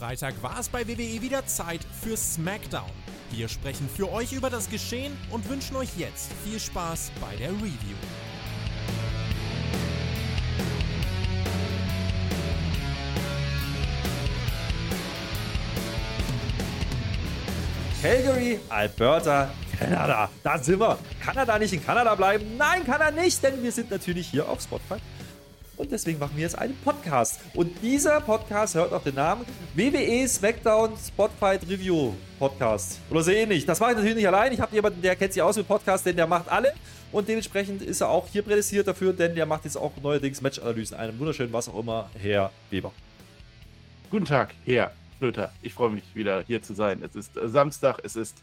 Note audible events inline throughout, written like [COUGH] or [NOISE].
Freitag war es bei WWE wieder Zeit für SmackDown. Wir sprechen für euch über das Geschehen und wünschen euch jetzt viel Spaß bei der Review. Calgary, Alberta, Kanada. Da sind wir. Kann er da nicht in Kanada bleiben? Nein, kann er nicht, denn wir sind natürlich hier auf Spotify. Und deswegen machen wir jetzt einen Podcast. Und dieser Podcast hört auf den Namen WWE SmackDown Spotfight Review Podcast. Oder so ähnlich. Das mache ich natürlich nicht allein. Ich habe jemanden, der kennt sich aus mit Podcast, denn der macht alle. Und dementsprechend ist er auch hier prädestiniert dafür, denn der macht jetzt auch neuerdings Matchanalysen. Einem wunderschönen, was auch immer, Herr Weber. Guten Tag, Herr Flöter. Ich freue mich wieder hier zu sein. Es ist äh, Samstag, es ist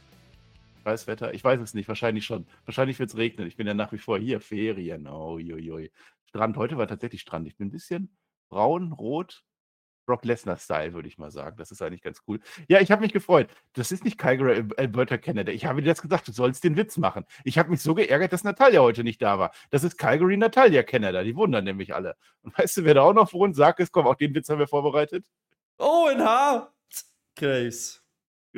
Weißwetter. Ich weiß es nicht, wahrscheinlich schon. Wahrscheinlich wird es regnen. Ich bin ja nach wie vor hier. Ferien. Oh, joi, joi. Strand. Heute war tatsächlich Strand. Ich bin ein bisschen braun, rot. Brock Lesnar-Style, würde ich mal sagen. Das ist eigentlich ganz cool. Ja, ich habe mich gefreut. Das ist nicht Calgary Alberta Canada. Ich habe dir das gesagt, du sollst den Witz machen. Ich habe mich so geärgert, dass Natalia heute nicht da war. Das ist Calgary Natalia Canada. Die wundern nämlich alle. Und weißt du, wer da auch noch wohnt? Sag es, komm, auch den Witz haben wir vorbereitet. ONH Graves.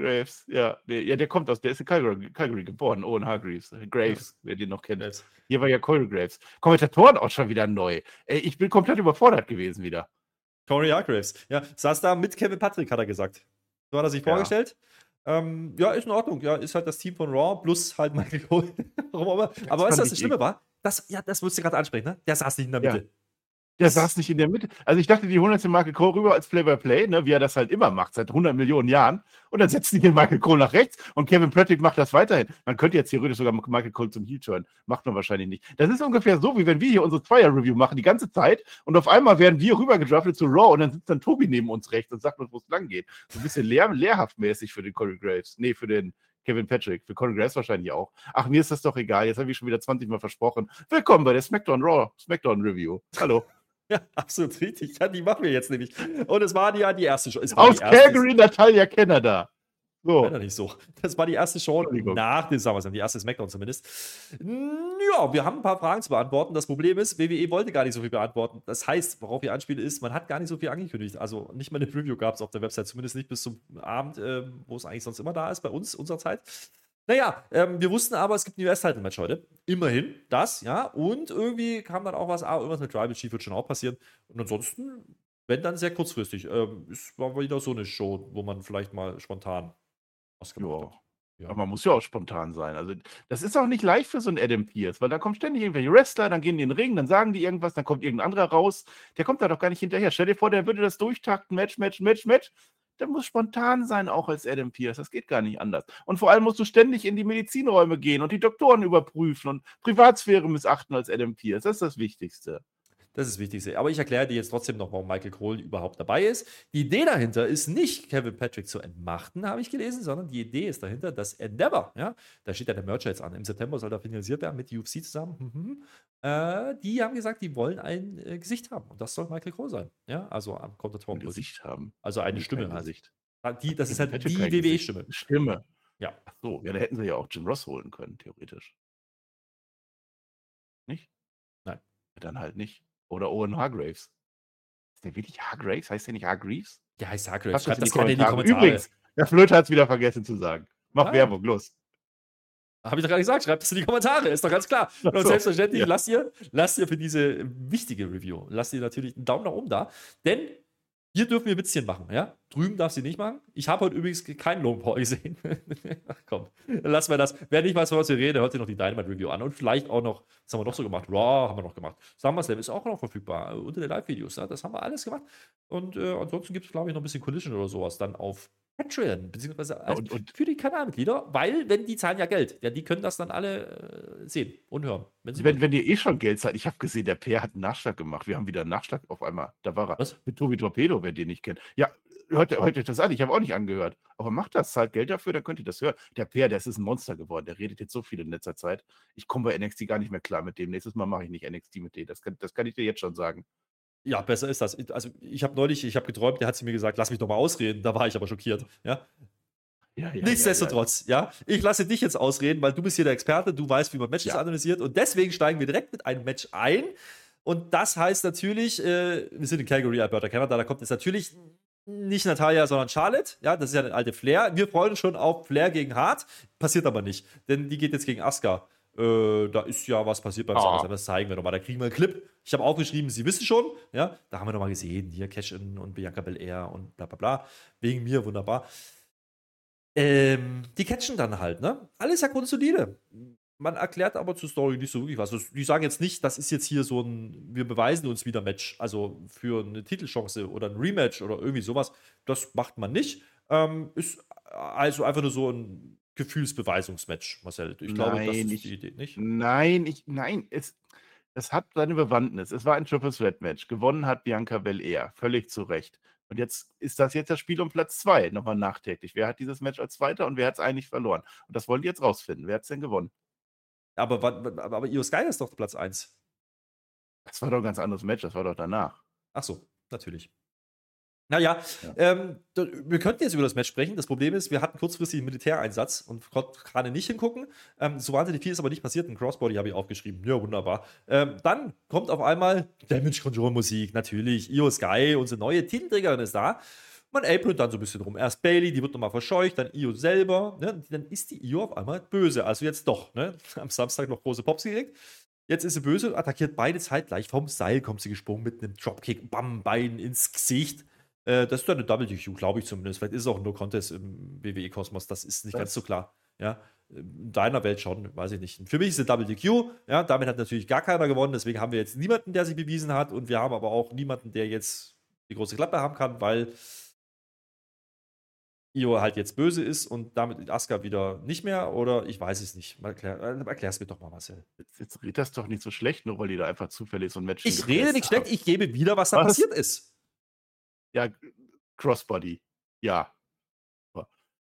Graves, ja. Der, ja, der kommt aus, der ist in Calgary, Calgary geboren, Owen Hargreaves. Graves, wer den noch kennt. Graves. Hier war ja Corey Graves. Kommentatoren auch schon wieder neu. Ey, ich bin komplett überfordert gewesen wieder. Corey Hargreaves. Ja, saß da mit Kevin Patrick, hat er gesagt. So hat er sich ja. vorgestellt. Ähm, ja, ist in Ordnung. Ja, ist halt das Team von Raw plus halt Michael [LAUGHS] Cole. Aber? Aber weißt du, was das Schlimme war? Das, ja, das musst du gerade ansprechen, ne? Der saß nicht in der Mitte. Ja. Der saß nicht in der Mitte. Also ich dachte, die holen jetzt den Michael Cole rüber als Play-by-Play, ne, wie er das halt immer macht, seit 100 Millionen Jahren. Und dann setzen die den Michael Cole nach rechts und Kevin Patrick macht das weiterhin. Man könnte jetzt theoretisch sogar Michael Cole zum Heel turn. Macht man wahrscheinlich nicht. Das ist ungefähr so, wie wenn wir hier unsere Zweier-Review machen, die ganze Zeit. Und auf einmal werden wir rübergedraftet zu Raw und dann sitzt dann Tobi neben uns rechts und sagt uns, wo es lang geht. So ein bisschen lehr lehrhaft mäßig für den Corey Graves. Nee, für den Kevin Patrick. Für Corey Graves wahrscheinlich auch. Ach, mir ist das doch egal. Jetzt habe ich schon wieder 20 Mal versprochen. Willkommen bei der SmackDown Raw SmackDown Review. Hallo. [LAUGHS] Ja, absolut richtig. Ja, die machen wir jetzt nämlich. Und es war ja die erste Show. Aus erste Calgary, Natalia Canada. So. Leider nicht so. Das war die erste Show nach dem SummerSlam, die erste Smackdown zumindest. Ja, wir haben ein paar Fragen zu beantworten. Das Problem ist, WWE wollte gar nicht so viel beantworten. Das heißt, worauf ich anspiele, ist, man hat gar nicht so viel angekündigt. Also nicht mal eine Preview gab es auf der Website, zumindest nicht bis zum Abend, äh, wo es eigentlich sonst immer da ist, bei uns, unserer Zeit. Naja, ähm, wir wussten aber, es gibt ein US-Title-Match heute. Immerhin das, ja. Und irgendwie kam dann auch was, ah, irgendwas mit Tribal Chief wird schon auch passieren. Und ansonsten, wenn dann sehr kurzfristig. Ähm, es war wieder so eine Show, wo man vielleicht mal spontan was gemacht hat. Ja. Aber man muss ja auch spontan sein. Also, das ist auch nicht leicht für so einen Adam Pierce, weil da kommen ständig irgendwelche Wrestler, dann gehen die in den Ring, dann sagen die irgendwas, dann kommt irgendein anderer raus. Der kommt da doch gar nicht hinterher. Stell dir vor, der würde das durchtakten, Match, Match, Match, Match der muss spontan sein, auch als Adam Pierce. Das geht gar nicht anders. Und vor allem musst du ständig in die Medizinräume gehen und die Doktoren überprüfen und Privatsphäre missachten als Adam Pierce. Das ist das Wichtigste. Das ist das Wichtigste. Aber ich erkläre dir jetzt trotzdem noch, warum Michael Cole überhaupt dabei ist. Die Idee dahinter ist nicht, Kevin Patrick zu entmachten, habe ich gelesen, sondern die Idee ist dahinter, dass Endeavor, ja, da steht ja der Mercher jetzt an, im September soll er finalisiert werden mit UFC zusammen. Mhm. Äh, die haben gesagt, die wollen ein äh, Gesicht haben. Und das soll Michael Cole sein. Ja, also am Counter Ein Gesicht haben. Also eine Stimme. Ein Gesicht. Ah, die, das ist halt die WWE-Stimme. Stimme. Ja. Ach so, ja, da hätten sie ja auch Jim Ross holen können, theoretisch. Nicht? Nein. Dann halt nicht. Oder Owen Hargraves. Ist der wirklich Hargraves? Heißt der nicht Hargreaves? Der heißt Hargraves. Schreibt das gerne in die Kommentare. Übrigens, der Flöte hat es wieder vergessen zu sagen. Mach ah. Werbung, los. Habe ich doch gerade gesagt, schreibt es in die Kommentare, ist doch ganz klar. [LAUGHS] Und so, selbstverständlich, ja. lasst, ihr, lasst ihr für diese wichtige Review, lasst ihr natürlich einen Daumen nach oben da. Denn hier dürfen wir Witzchen machen, ja? Drüben darf sie nicht machen. Ich habe heute übrigens keinen Long Paul gesehen. [LAUGHS] Ach komm, lassen wir das. Wer nicht weiß, was wir reden, hört sich noch die Dynamite Review an. Und vielleicht auch noch, was haben wir noch so gemacht? Raw haben wir noch gemacht. SummerSlam ist auch noch verfügbar äh, unter den Live-Videos. Ja? Das haben wir alles gemacht. Und äh, ansonsten gibt es, glaube ich, noch ein bisschen Collision oder sowas dann auf Patreon, beziehungsweise als und, und, für die Kanalmitglieder, weil, wenn die zahlen ja Geld, ja, die können das dann alle äh, sehen und hören. Wenn, wenn, wenn, ihr eh schon Geld zahlt, ich habe gesehen, der Per hat einen Nachschlag gemacht. Wir haben wieder einen Nachschlag auf einmal. Da war er. Was? Mit Tobi Torpedo, wer den nicht kennt. Ja, hört, hört euch das an. Ich habe auch nicht angehört. Aber macht das, zahlt Geld dafür, dann könnt ihr das hören. Der Per, der ist ein Monster geworden. Der redet jetzt so viel in letzter Zeit. Ich komme bei NXT gar nicht mehr klar mit dem. Nächstes Mal mache ich nicht NXT mit dem. Das kann, das kann ich dir jetzt schon sagen. Ja, besser ist das. Also ich habe neulich, ich habe geträumt, der hat sie mir gesagt, lass mich doch mal ausreden. Da war ich aber schockiert. Ja, ja, ja, Nichtsdestotrotz, ja, ja, Ich lasse dich jetzt ausreden, weil du bist hier der Experte, du weißt, wie man Matches analysiert und deswegen steigen wir direkt mit einem Match ein. Und das heißt natürlich, äh, wir sind in Calgary, Alberta, Canada, da kommt jetzt natürlich nicht Natalia, sondern Charlotte. Ja, das ist ja eine alte Flair. Wir freuen uns schon auf Flair gegen Hart. Passiert aber nicht, denn die geht jetzt gegen Asuka. Äh, da ist ja was passiert beim oh. Das zeigen wir nochmal. Da kriegen wir einen Clip. Ich habe aufgeschrieben, Sie wissen schon. Ja, da haben wir nochmal gesehen. Hier Cash-In und Bianca Belair und bla bla bla. Wegen mir, wunderbar. Ähm, die catchen dann halt, ne? Alles ja grundsolide man erklärt aber zur Story nicht so wirklich was. Also, die sagen jetzt nicht, das ist jetzt hier so ein, wir beweisen uns wieder Match, also für eine Titelchance oder ein Rematch oder irgendwie sowas. Das macht man nicht. Ähm, ist also einfach nur so ein Gefühlsbeweisungsmatch, Marcel. Ich glaube, nein, das ist ich, die Idee, nicht? Nein, ich, nein, es, es hat seine Bewandtnis. Es war ein Triple Threat Match. Gewonnen hat Bianca Belair, völlig zu Recht. Und jetzt ist das jetzt das Spiel um Platz zwei, nochmal nachträglich. Wer hat dieses Match als Zweiter und wer hat es eigentlich verloren? Und das wollen die jetzt rausfinden. Wer hat es denn gewonnen? Aber, aber, aber Io Sky ist doch Platz 1. Das war doch ein ganz anderes Match, das war doch danach. Ach so, natürlich. Naja, ja. ähm, wir könnten jetzt über das Match sprechen. Das Problem ist, wir hatten kurzfristig einen Militäreinsatz und konnten gerade nicht hingucken. Ähm, so wahnsinnig viel ist aber nicht passiert. Ein Crossbody habe ich aufgeschrieben. Ja, wunderbar. Ähm, dann kommt auf einmal Damage Control Musik. Natürlich, Io Sky, unsere neue Titelträgerin ist da. Man apront dann so ein bisschen rum. Erst Bailey, die wird nochmal verscheucht, dann Io selber. Ne? Dann ist die Io auf einmal böse. Also jetzt doch. Ne? [LAUGHS] Am Samstag noch große Pops gekriegt. Jetzt ist sie böse, attackiert beide zeitgleich. Vom Seil kommt sie gesprungen mit einem Dropkick, bam, Bein ins Gesicht. Äh, das ist dann eine Double DQ, glaube ich zumindest. Vielleicht ist es auch ein No-Contest im WWE-Kosmos. Das ist nicht Was? ganz so klar. Ja, in deiner Welt schon, weiß ich nicht. Für mich ist es Double DQ. Ja, damit hat natürlich gar keiner gewonnen. Deswegen haben wir jetzt niemanden, der sich bewiesen hat. Und wir haben aber auch niemanden, der jetzt die große Klappe haben kann, weil Io halt jetzt böse ist und damit Asuka wieder nicht mehr oder ich weiß es nicht. Erklär, äh, es mir doch mal, Marcel. Jetzt, jetzt redet das doch nicht so schlecht, nur weil die da einfach zufällig so ein Match Ich rede nicht schlecht, ich gebe wieder, was da passiert ist. Ja, Crossbody. Ja.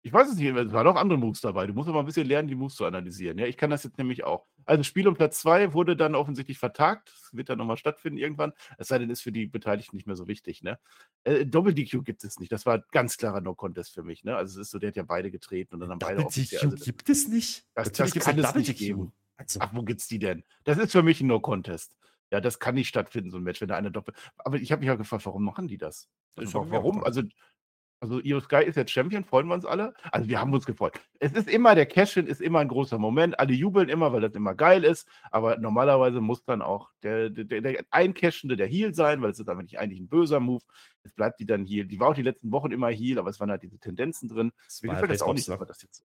Ich weiß es nicht, es waren auch andere Moves dabei. Du musst aber ein bisschen lernen, die Moves zu analysieren. Ja, ich kann das jetzt nämlich auch. Also Spiel um Platz 2 wurde dann offensichtlich vertagt. Das wird dann nochmal stattfinden irgendwann. Es sei denn, ist für die Beteiligten nicht mehr so wichtig. Ne? Äh, Doppel DQ gibt es nicht. Das war ganz klarer No-Contest für mich. Ne? Also es ist so, der hat ja beide getreten und dann haben beide offiziell. DQ also, gibt es nicht. Das, das kann es nicht geben. Also. Ach, wo gibt's die denn? Das ist für mich ein No-Contest. Ja, das kann nicht stattfinden, so ein Match, wenn da eine Doppel. Aber ich habe mich ja gefragt, warum machen die das? Also, warum? Also also Io Sky ist jetzt Champion, freuen wir uns alle. Also wir haben uns gefreut. Es ist immer, der Cash-In ist immer ein großer Moment. Alle jubeln immer, weil das immer geil ist. Aber normalerweise muss dann auch der, der, der Eincashende der Heal sein, weil es ist einfach nicht eigentlich ein böser Move. Jetzt bleibt die dann Heal. Die war auch die letzten Wochen immer Heal, aber es waren halt diese Tendenzen drin. Mir gefällt das auch nicht, aber das jetzt.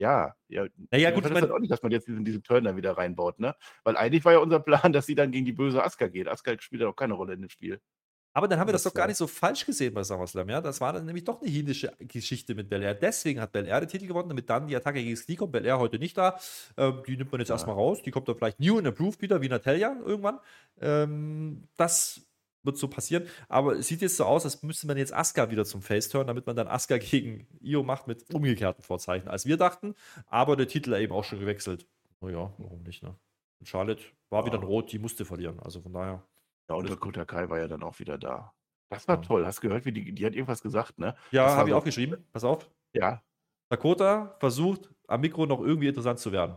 Ja, ja. Naja, gut, das halt auch nicht, dass man jetzt diesen, diesen Turn dann wieder reinbaut, ne? Weil eigentlich war ja unser Plan, [LAUGHS] dass sie dann gegen die böse Aska geht. Aska spielt ja auch keine Rolle in dem Spiel. Aber dann haben wir das, das doch gar nicht so falsch gesehen bei SummerSlam, ja. Das war dann nämlich doch eine hindische Geschichte mit Bel Air. Deswegen hat Bel Air den Titel gewonnen, damit dann die Attacke gegen Ski kommt. Bel Air heute nicht da. Ähm, die nimmt man jetzt ja. erstmal raus. Die kommt dann vielleicht new and approved wieder, wie Natalia irgendwann. Ähm, das wird so passieren. Aber es sieht jetzt so aus, als müsste man jetzt Asuka wieder zum Face turn, damit man dann Asuka gegen Io macht mit umgekehrten Vorzeichen, als wir dachten. Aber der Titel eben auch schon gewechselt. Naja, warum nicht, ne? Und Charlotte war ja. wieder ein Rot, die musste verlieren. Also von daher. Ja, und Dakota Kai war ja dann auch wieder da. Das war ja. toll. Hast du gehört, wie die, die hat irgendwas gesagt, ne? Ja, habe ich auch geschrieben. Pass auf. Ja. Dakota versucht, am Mikro noch irgendwie interessant zu werden.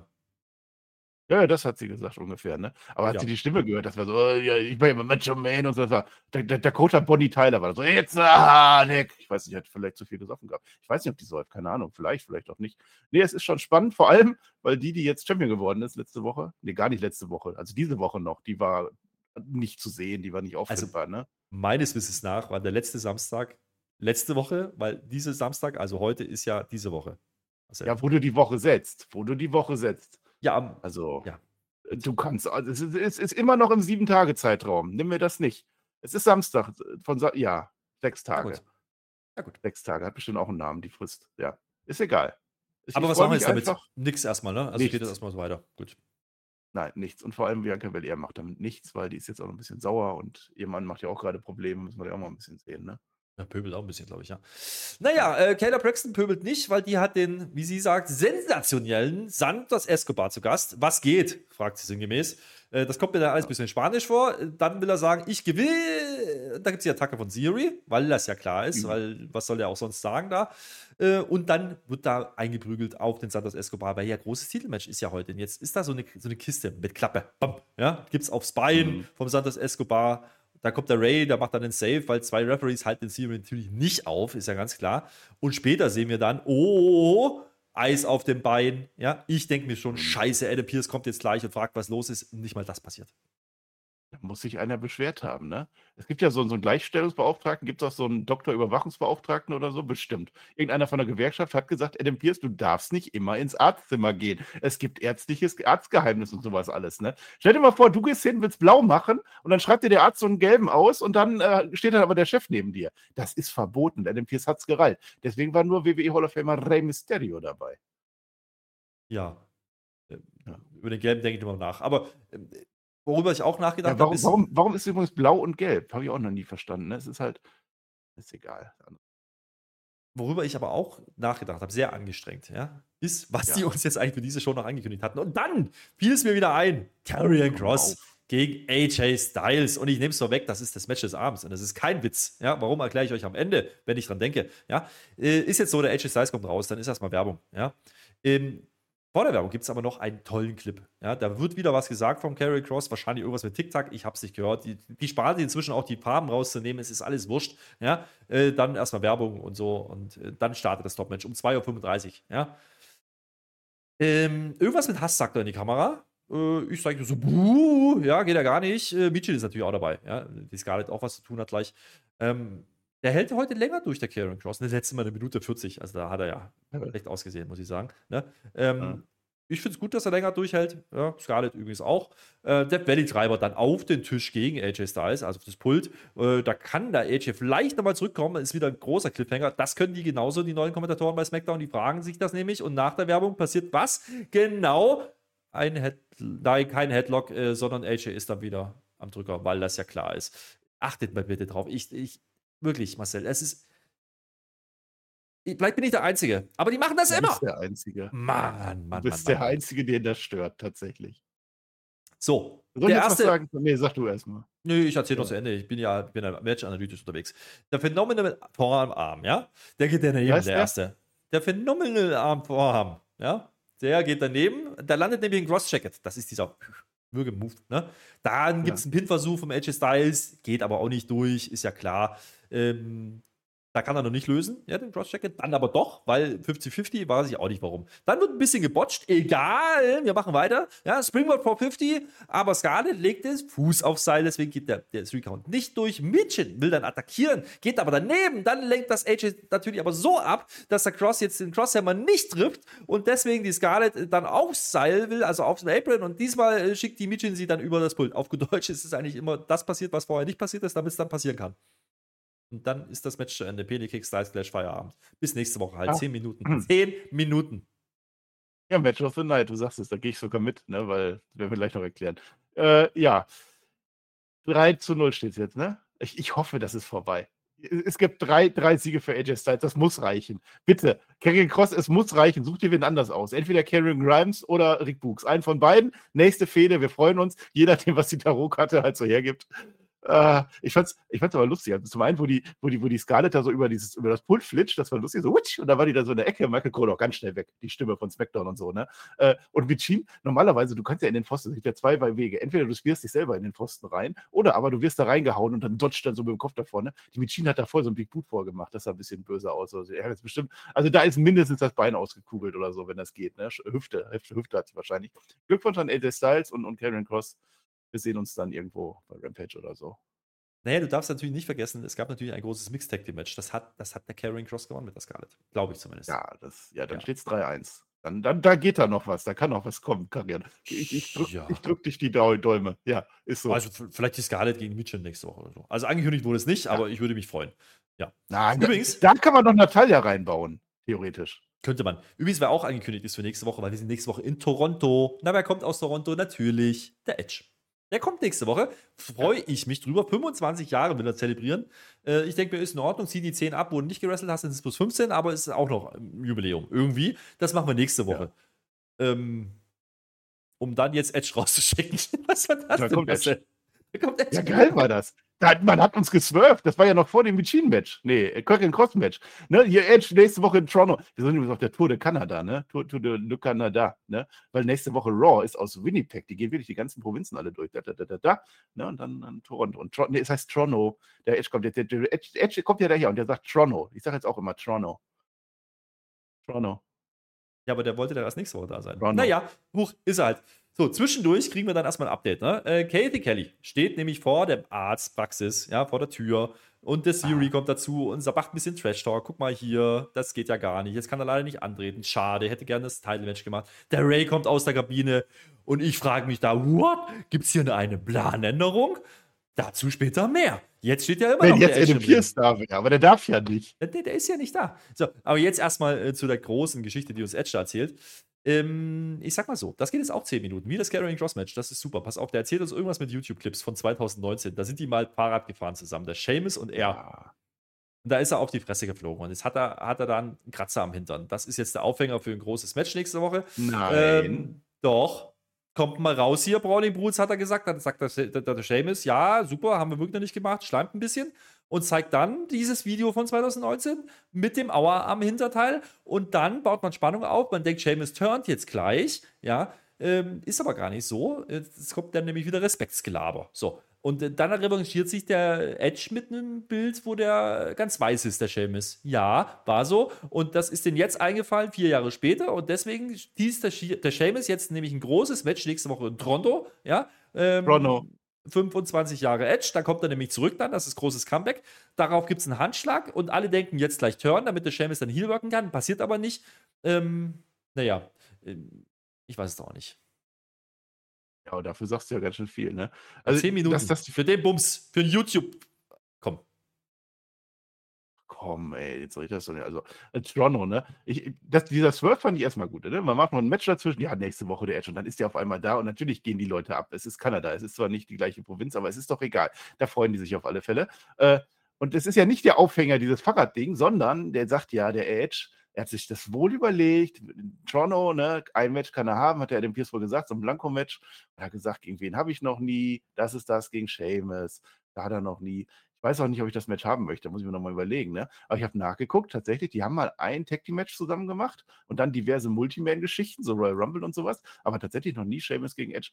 Ja, ja, das hat sie gesagt ungefähr, ne? Aber hat ja. sie die Stimme gehört? Das war so, oh, ja, ich bin ja Macho Man und so. Das war, der, der Dakota Bonnie Tyler war so, jetzt, ah, Nick. Ich weiß nicht, hat vielleicht zu viel gesoffen gehabt. Ich weiß nicht, ob die säuft, keine Ahnung. Vielleicht, vielleicht auch nicht. Nee, es ist schon spannend, vor allem, weil die, die jetzt Champion geworden ist letzte Woche, nee, gar nicht letzte Woche, also diese Woche noch, die war nicht zu sehen, die war nicht also auffindbar, ne? Meines Wissens nach war der letzte Samstag letzte Woche, weil diese Samstag, also heute, ist ja diese Woche. Also, ja, wo du die Woche setzt, wo du die Woche setzt. Ja, also ja. du kannst, also es ist, es ist immer noch im Sieben-Tage-Zeitraum. Nimm mir das nicht. Es ist Samstag von, ja, sechs Tage. Ja gut. ja gut. Sechs Tage, hat bestimmt auch einen Namen, die Frist. Ja, ist egal. Ich Aber was machen wir jetzt damit? Nix erstmal, ne? Also nichts. geht das erstmal so weiter. Gut. Nein, nichts. Und vor allem Bianca Belair macht damit nichts, weil die ist jetzt auch noch ein bisschen sauer und ihr Mann macht ja auch gerade Probleme, müssen wir ja auch mal ein bisschen sehen, ne? Ja, pöbelt auch ein bisschen, glaube ich, ja. Naja, äh, Kayla Braxton pöbelt nicht, weil die hat den, wie sie sagt, sensationellen Santos Escobar zu Gast. Was geht? fragt sie sinngemäß. Äh, das kommt mir dann alles ein bisschen Spanisch vor. Dann will er sagen, ich gewinne. Da gibt es die Attacke von Siri, weil das ja klar ist, mhm. weil was soll er auch sonst sagen da? Äh, und dann wird da eingeprügelt auf den Santos Escobar, weil ja großes Titelmatch ist ja heute. Und jetzt ist da so eine, so eine Kiste mit Klappe. Bam, ja, gibt es aufs Bein mhm. vom Santos Escobar Da kommt der Ray, der macht dann den Save, weil zwei Referees halten den Serial natürlich nicht auf, ist ja ganz klar. Und später sehen wir dann, oh, Eis auf dem Bein. Ja, ich denke mir schon, scheiße, Adam Pierce kommt jetzt gleich und fragt, was los ist. Und nicht mal das passiert. Muss sich einer beschwert haben, ne? Es gibt ja so, so einen Gleichstellungsbeauftragten, gibt es auch so einen Doktorüberwachungsbeauftragten oder so? Bestimmt. Irgendeiner von der Gewerkschaft hat gesagt, Adam Pierce, du darfst nicht immer ins Arztzimmer gehen. Es gibt ärztliches Arztgeheimnis und sowas alles, ne? Stell dir mal vor, du gehst hin, willst blau machen und dann schreibt dir der Arzt so einen gelben aus und dann äh, steht dann aber der Chef neben dir. Das ist verboten. Adam Pierce hat's gereilt. Deswegen war nur WWE Hall of Famer Rey Mysterio dabei. Ja. Äh, ja. Über den gelben denke ich immer nach. Aber äh, Worüber ich auch nachgedacht ja, warum, habe, ist. Warum, warum ist übrigens blau und gelb? Habe ich auch noch nie verstanden. Ne? Es ist halt. Ist egal. Worüber ich aber auch nachgedacht habe, sehr angestrengt, ja, ist, was ja. die uns jetzt eigentlich für diese Show noch angekündigt hatten. Und dann fiel es mir wieder ein: Carrion Cross wow. gegen AJ Styles. Und ich nehme es vorweg, das ist das Match des Abends. Und das ist kein Witz. Ja, warum erkläre ich euch am Ende, wenn ich dran denke? Ja, äh, ist jetzt so, der AJ Styles kommt raus, dann ist erstmal Werbung. Ja. Ähm, vor der Werbung gibt es aber noch einen tollen Clip. Ja, da wird wieder was gesagt vom Carry Cross, wahrscheinlich irgendwas mit TikTok. Ich habe es nicht gehört. Die, die sparen sich inzwischen auch die Farben rauszunehmen. Es ist alles wurscht. Ja, äh, dann erstmal Werbung und so und äh, dann startet das Top-Match um 2.35 Uhr. Ja. Ähm, irgendwas mit Hass sagt er in die Kamera. Äh, ich sage so, buh, ja, geht ja gar nicht. Äh, Mitchell ist natürlich auch dabei. Ja, die Scarlett auch was zu tun hat gleich. Ähm, der hält heute länger durch, der Karen Cross. Das letzte Mal eine Minute 40. Also da hat er ja schlecht ausgesehen, muss ich sagen. Ne? Ähm, ja. Ich finde es gut, dass er länger durchhält. Ja, Scarlett übrigens auch. Äh, der Valley-Treiber dann auf den Tisch gegen AJ Styles, also auf das Pult. Äh, da kann der AJ vielleicht nochmal zurückkommen. Ist wieder ein großer Cliffhanger. Das können die genauso, die neuen Kommentatoren bei SmackDown. Die fragen sich das nämlich. Und nach der Werbung passiert was? Genau. Ein Head Nein, kein Headlock, äh, sondern AJ ist dann wieder am Drücker, weil das ja klar ist. Achtet mal bitte drauf. Ich, ich, Wirklich, Marcel. Es ist. Vielleicht bin ich der Einzige, aber die machen das du immer. Du bist der Einzige. Mann, Mann, Du bist Mann, der Mann. Einzige, den das stört, tatsächlich. So. Soll der erste. Sagen? Nee, sag du erstmal. Nö, ich erzähle ja. noch zu Ende. Ich bin ja, bin ja match-analytisch unterwegs. Der Phenomenal Vorarm, ja? Der geht daneben, der, der erste. Der Phenomenal Arm Vorarm, ja? Der geht daneben. Der landet nämlich in Cross-Jacket. Das ist dieser [LAUGHS] Würgemove, ne? Dann gibt es ja. einen Pin-Versuch vom AJ Styles, geht aber auch nicht durch, ist ja klar. Ähm, da kann er noch nicht lösen, ja, den Cross-Jacket. Dann aber doch, weil 50-50 weiß ich auch nicht warum. Dann wird ein bisschen gebotcht. Egal, wir machen weiter. Ja, Springboard 450, aber Scarlett legt es Fuß auf Seil, deswegen geht der, der Three-Count nicht durch. Mitchin will dann attackieren, geht aber daneben. Dann lenkt das AJ natürlich aber so ab, dass der Cross jetzt den Crosshammer nicht trifft und deswegen die Scarlett dann aufs Seil will, also aufs Apron. Und diesmal äh, schickt die Mitchin sie dann über das Pult. Auf Deutsch ist es eigentlich immer das passiert, was vorher nicht passiert ist, damit es dann passieren kann. Und dann ist das Match zu Ende. Peli Kick, Styles Clash, Feierabend. Bis nächste Woche halt. Ja. Zehn Minuten. Hm. Zehn Minuten. Ja, Match of the Night, du sagst es, da gehe ich sogar mit, ne, weil, das werden wir gleich noch erklären. Äh, ja. 3 zu 0 steht es jetzt, ne? Ich, ich hoffe, das ist vorbei. Es gibt drei, drei Siege für AJ Styles, das muss reichen. Bitte, Karrion Cross, es muss reichen. Such dir wen anders aus. Entweder Karrion Grimes oder Rick Books. Einen von beiden. Nächste Fehde, wir freuen uns. Je nachdem, was die Tarotkarte halt so hergibt. Äh, ich fand's, ich fand's aber lustig. Also zum einen, wo die, wo die, wo die Scarlett da so über dieses, über das Pult flitscht, das war lustig, so, wutsch, und da war die da so in der Ecke, Michael Cole auch ganz schnell weg, die Stimme von SmackDown und so, ne? Äh, und Vichin, normalerweise, du kannst ja in den Pfosten, es gibt ja zwei Wege. Entweder du spierst dich selber in den Pfosten rein, oder aber du wirst da reingehauen und dann dodgt dann so mit dem Kopf da vorne. Die Vichin hat da voll so ein Big Boot vorgemacht, das sah ein bisschen böse aus. Also, er hat jetzt bestimmt, also da ist mindestens das Bein ausgekugelt oder so, wenn das geht, ne? Hüfte, Hüfte, Hüfte hat sie wahrscheinlich. Glückwunsch an AJ Styles und, und Karen Cross. Wir sehen uns dann irgendwo bei Rampage oder so. Naja, du darfst natürlich nicht vergessen, es gab natürlich ein großes Mixed Tag Team Match. Das hat, das hat der Carrying Cross gewonnen mit der Scarlett. Glaube ich zumindest. Ja, das, ja dann ja. steht es 3-1. Dann, dann, da geht da noch was, da kann noch was kommen, Karian. Ich, ich, drück, ja. drück dich die Däume. Ja, ist so. Also vielleicht die Scarlett gegen Mitchell nächste Woche oder so. Also angekündigt wurde es nicht, ja. aber ich würde mich freuen. Ja. Nein, Übrigens, da, da kann man noch Natalia reinbauen, theoretisch. Könnte man. Übrigens, wer auch angekündigt ist für nächste Woche, weil wir sind nächste Woche in Toronto. Na, wer kommt aus Toronto? Natürlich der Edge. Der kommt nächste Woche. Freue ich mich drüber. 25 Jahre will er zelebrieren. Äh, ich denke mir, ist in Ordnung. Zieh die 10 ab, wo du nicht gerestelt hast, dann ist es plus 15, aber es ist auch noch ein Jubiläum. Irgendwie. Das machen wir nächste Woche. Ja. Ähm, um dann jetzt Edge rauszuschicken. [LAUGHS] Was war das da denn? Kommt Edge. Da kommt Edge. Ja, geil war das. Man hat uns geswerft. Das war ja noch vor dem Machine-Match. Nee, Kirk Cross-Match. Ne? Hier Edge nächste Woche in Toronto. Wir sind übrigens auf der Tour de Canada, ne? Tour, Tour de, Canada, ne? Weil nächste Woche Raw ist aus Winnipeg. Die gehen wirklich die ganzen Provinzen alle durch. Da, da, da, da, da. Ne? Und dann, dann Toronto. Und Tro nee, es heißt Toronto. Der Edge kommt, der, der, der Edge, Edge, kommt ja daher und der sagt Toronto. Ich sage jetzt auch immer Toronto. Toronto. Ja, aber der wollte dann erst nächste Woche da sein. Toronto. Naja, hoch ist er halt. So, zwischendurch kriegen wir dann erstmal ein Update. Ne? Äh, Kathy Kelly steht nämlich vor der Arztpraxis, ja, vor der Tür. Und der Siri Ah. kommt dazu und sagt, macht ein bisschen Trash-Talk. Guck mal hier, das geht ja gar nicht. Jetzt kann er leider nicht antreten. Schade, hätte gerne das Title-Match gemacht. Der Ray kommt aus der Kabine und ich frage mich da, what? Gibt es hier eine Planänderung? Dazu später mehr. Jetzt steht ja immer Wenn noch jetzt der Adam. Pierce da wäre, aber der darf ja nicht. Der, der ist ja nicht da. So, aber jetzt erstmal äh, zu der großen Geschichte, die uns Edge da erzählt. Ähm, ich sag mal so, das geht jetzt auch 10 Minuten. Wie das Carrying Cross Match, das ist super. Pass auf, der erzählt uns irgendwas mit YouTube-Clips von 2019. Da sind die mal Fahrrad gefahren zusammen, der Seamus und er. Und da ist er auf die Fresse geflogen. Und jetzt hat er, hat er da einen Kratzer am Hintern. Das ist jetzt der Aufhänger für ein großes Match nächste Woche. Nein. Ähm, doch. Kommt mal raus hier, Brawling Brutes, hat er gesagt. Dann sagt der, der, der Seamus, ja, super, haben wir wirklich noch nicht gemacht, schleimt ein bisschen. Und zeigt dann dieses Video von 2019 mit dem Auer am Hinterteil. Und dann baut man Spannung auf. Man denkt, Seamus turnt jetzt gleich. Ja, ähm, ist aber gar nicht so. Es kommt dann nämlich wieder Respektsgelaber. So. Und äh, dann revanchiert sich der Edge mit einem Bild, wo der ganz weiß ist, der Seamus. Ja, war so. Und das ist denen jetzt eingefallen, vier Jahre später. Und deswegen teast der, der Seamus jetzt nämlich ein großes Match nächste Woche in Toronto. Ja. Ähm, Toronto. 25 Jahre Edge, da kommt er nämlich zurück dann, das ist großes Comeback. Darauf gibt es einen Handschlag und alle denken jetzt gleich Turn, damit der Seamus dann Heal worken kann. Passiert aber nicht. Ähm, naja, ähm, ich weiß es doch auch nicht. Ja, und dafür sagst du ja ganz schön viel, ne? Also 10 Minuten Dass das für den Bums, für ein YouTube. Komm. Ey, jetzt soll ich das doch nicht. Also, äh, Toronto, ne? Ich, das, dieser Swerve fand ich erstmal gut, ne? Man macht noch ein Match dazwischen, ja, nächste Woche der Edge und dann ist der auf einmal da und natürlich gehen die Leute ab. Es ist Kanada, es ist zwar nicht die gleiche Provinz, aber es ist doch egal. Da freuen die sich auf alle Fälle. Äh, und es ist ja nicht der Aufhänger dieses Fahrradding, sondern der sagt ja, der Edge, er hat sich das wohl überlegt. Toronto, ne, ein Match kann er haben, hat er dem Pierce wohl gesagt, so ein Blanko-Match. Er hat gesagt, gegen wen habe ich noch nie? Das ist das gegen Seamus. Da hat er noch nie. Weiß auch nicht, ob ich das Match haben möchte, muss ich mir nochmal überlegen. Ne? Aber ich habe nachgeguckt, tatsächlich, die haben mal ein Tag Team Match zusammen gemacht und dann diverse Multiman-Geschichten, so Royal Rumble und sowas, aber tatsächlich noch nie Seamus gegen Edge.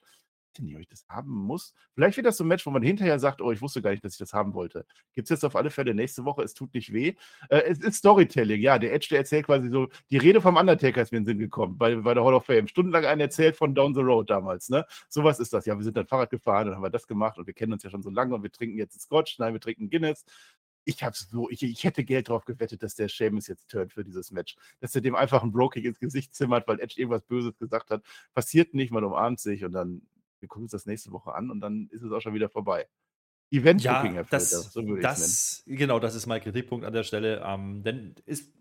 Nicht, ob ich das haben muss. Vielleicht wird das so ein Match, wo man hinterher sagt, oh, ich wusste gar nicht, dass ich das haben wollte. Gibt es jetzt auf alle Fälle nächste Woche, es tut nicht weh. Äh, es ist Storytelling, ja. Der Edge, der erzählt quasi so, die Rede vom Undertaker ist mir in den Sinn gekommen, bei, bei der Hall of Fame. Stundenlang einen erzählt von Down the Road damals, ne? Sowas ist das. Ja, wir sind dann Fahrrad gefahren und haben wir das gemacht und wir kennen uns ja schon so lange und wir trinken jetzt Scotch, nein, wir trinken Guinness. Ich habe so, ich, ich hätte Geld drauf gewettet, dass der Seamus jetzt turnt für dieses Match. Dass er dem einfach einen Broking ins Gesicht zimmert, weil Edge irgendwas Böses gesagt hat. Passiert nicht, man umarmt sich und dann, wir gucken uns das nächste Woche an und dann ist es auch schon wieder vorbei. Event Ja, das, so würde das genau, das ist mein Kritikpunkt an der Stelle. Ähm, denn es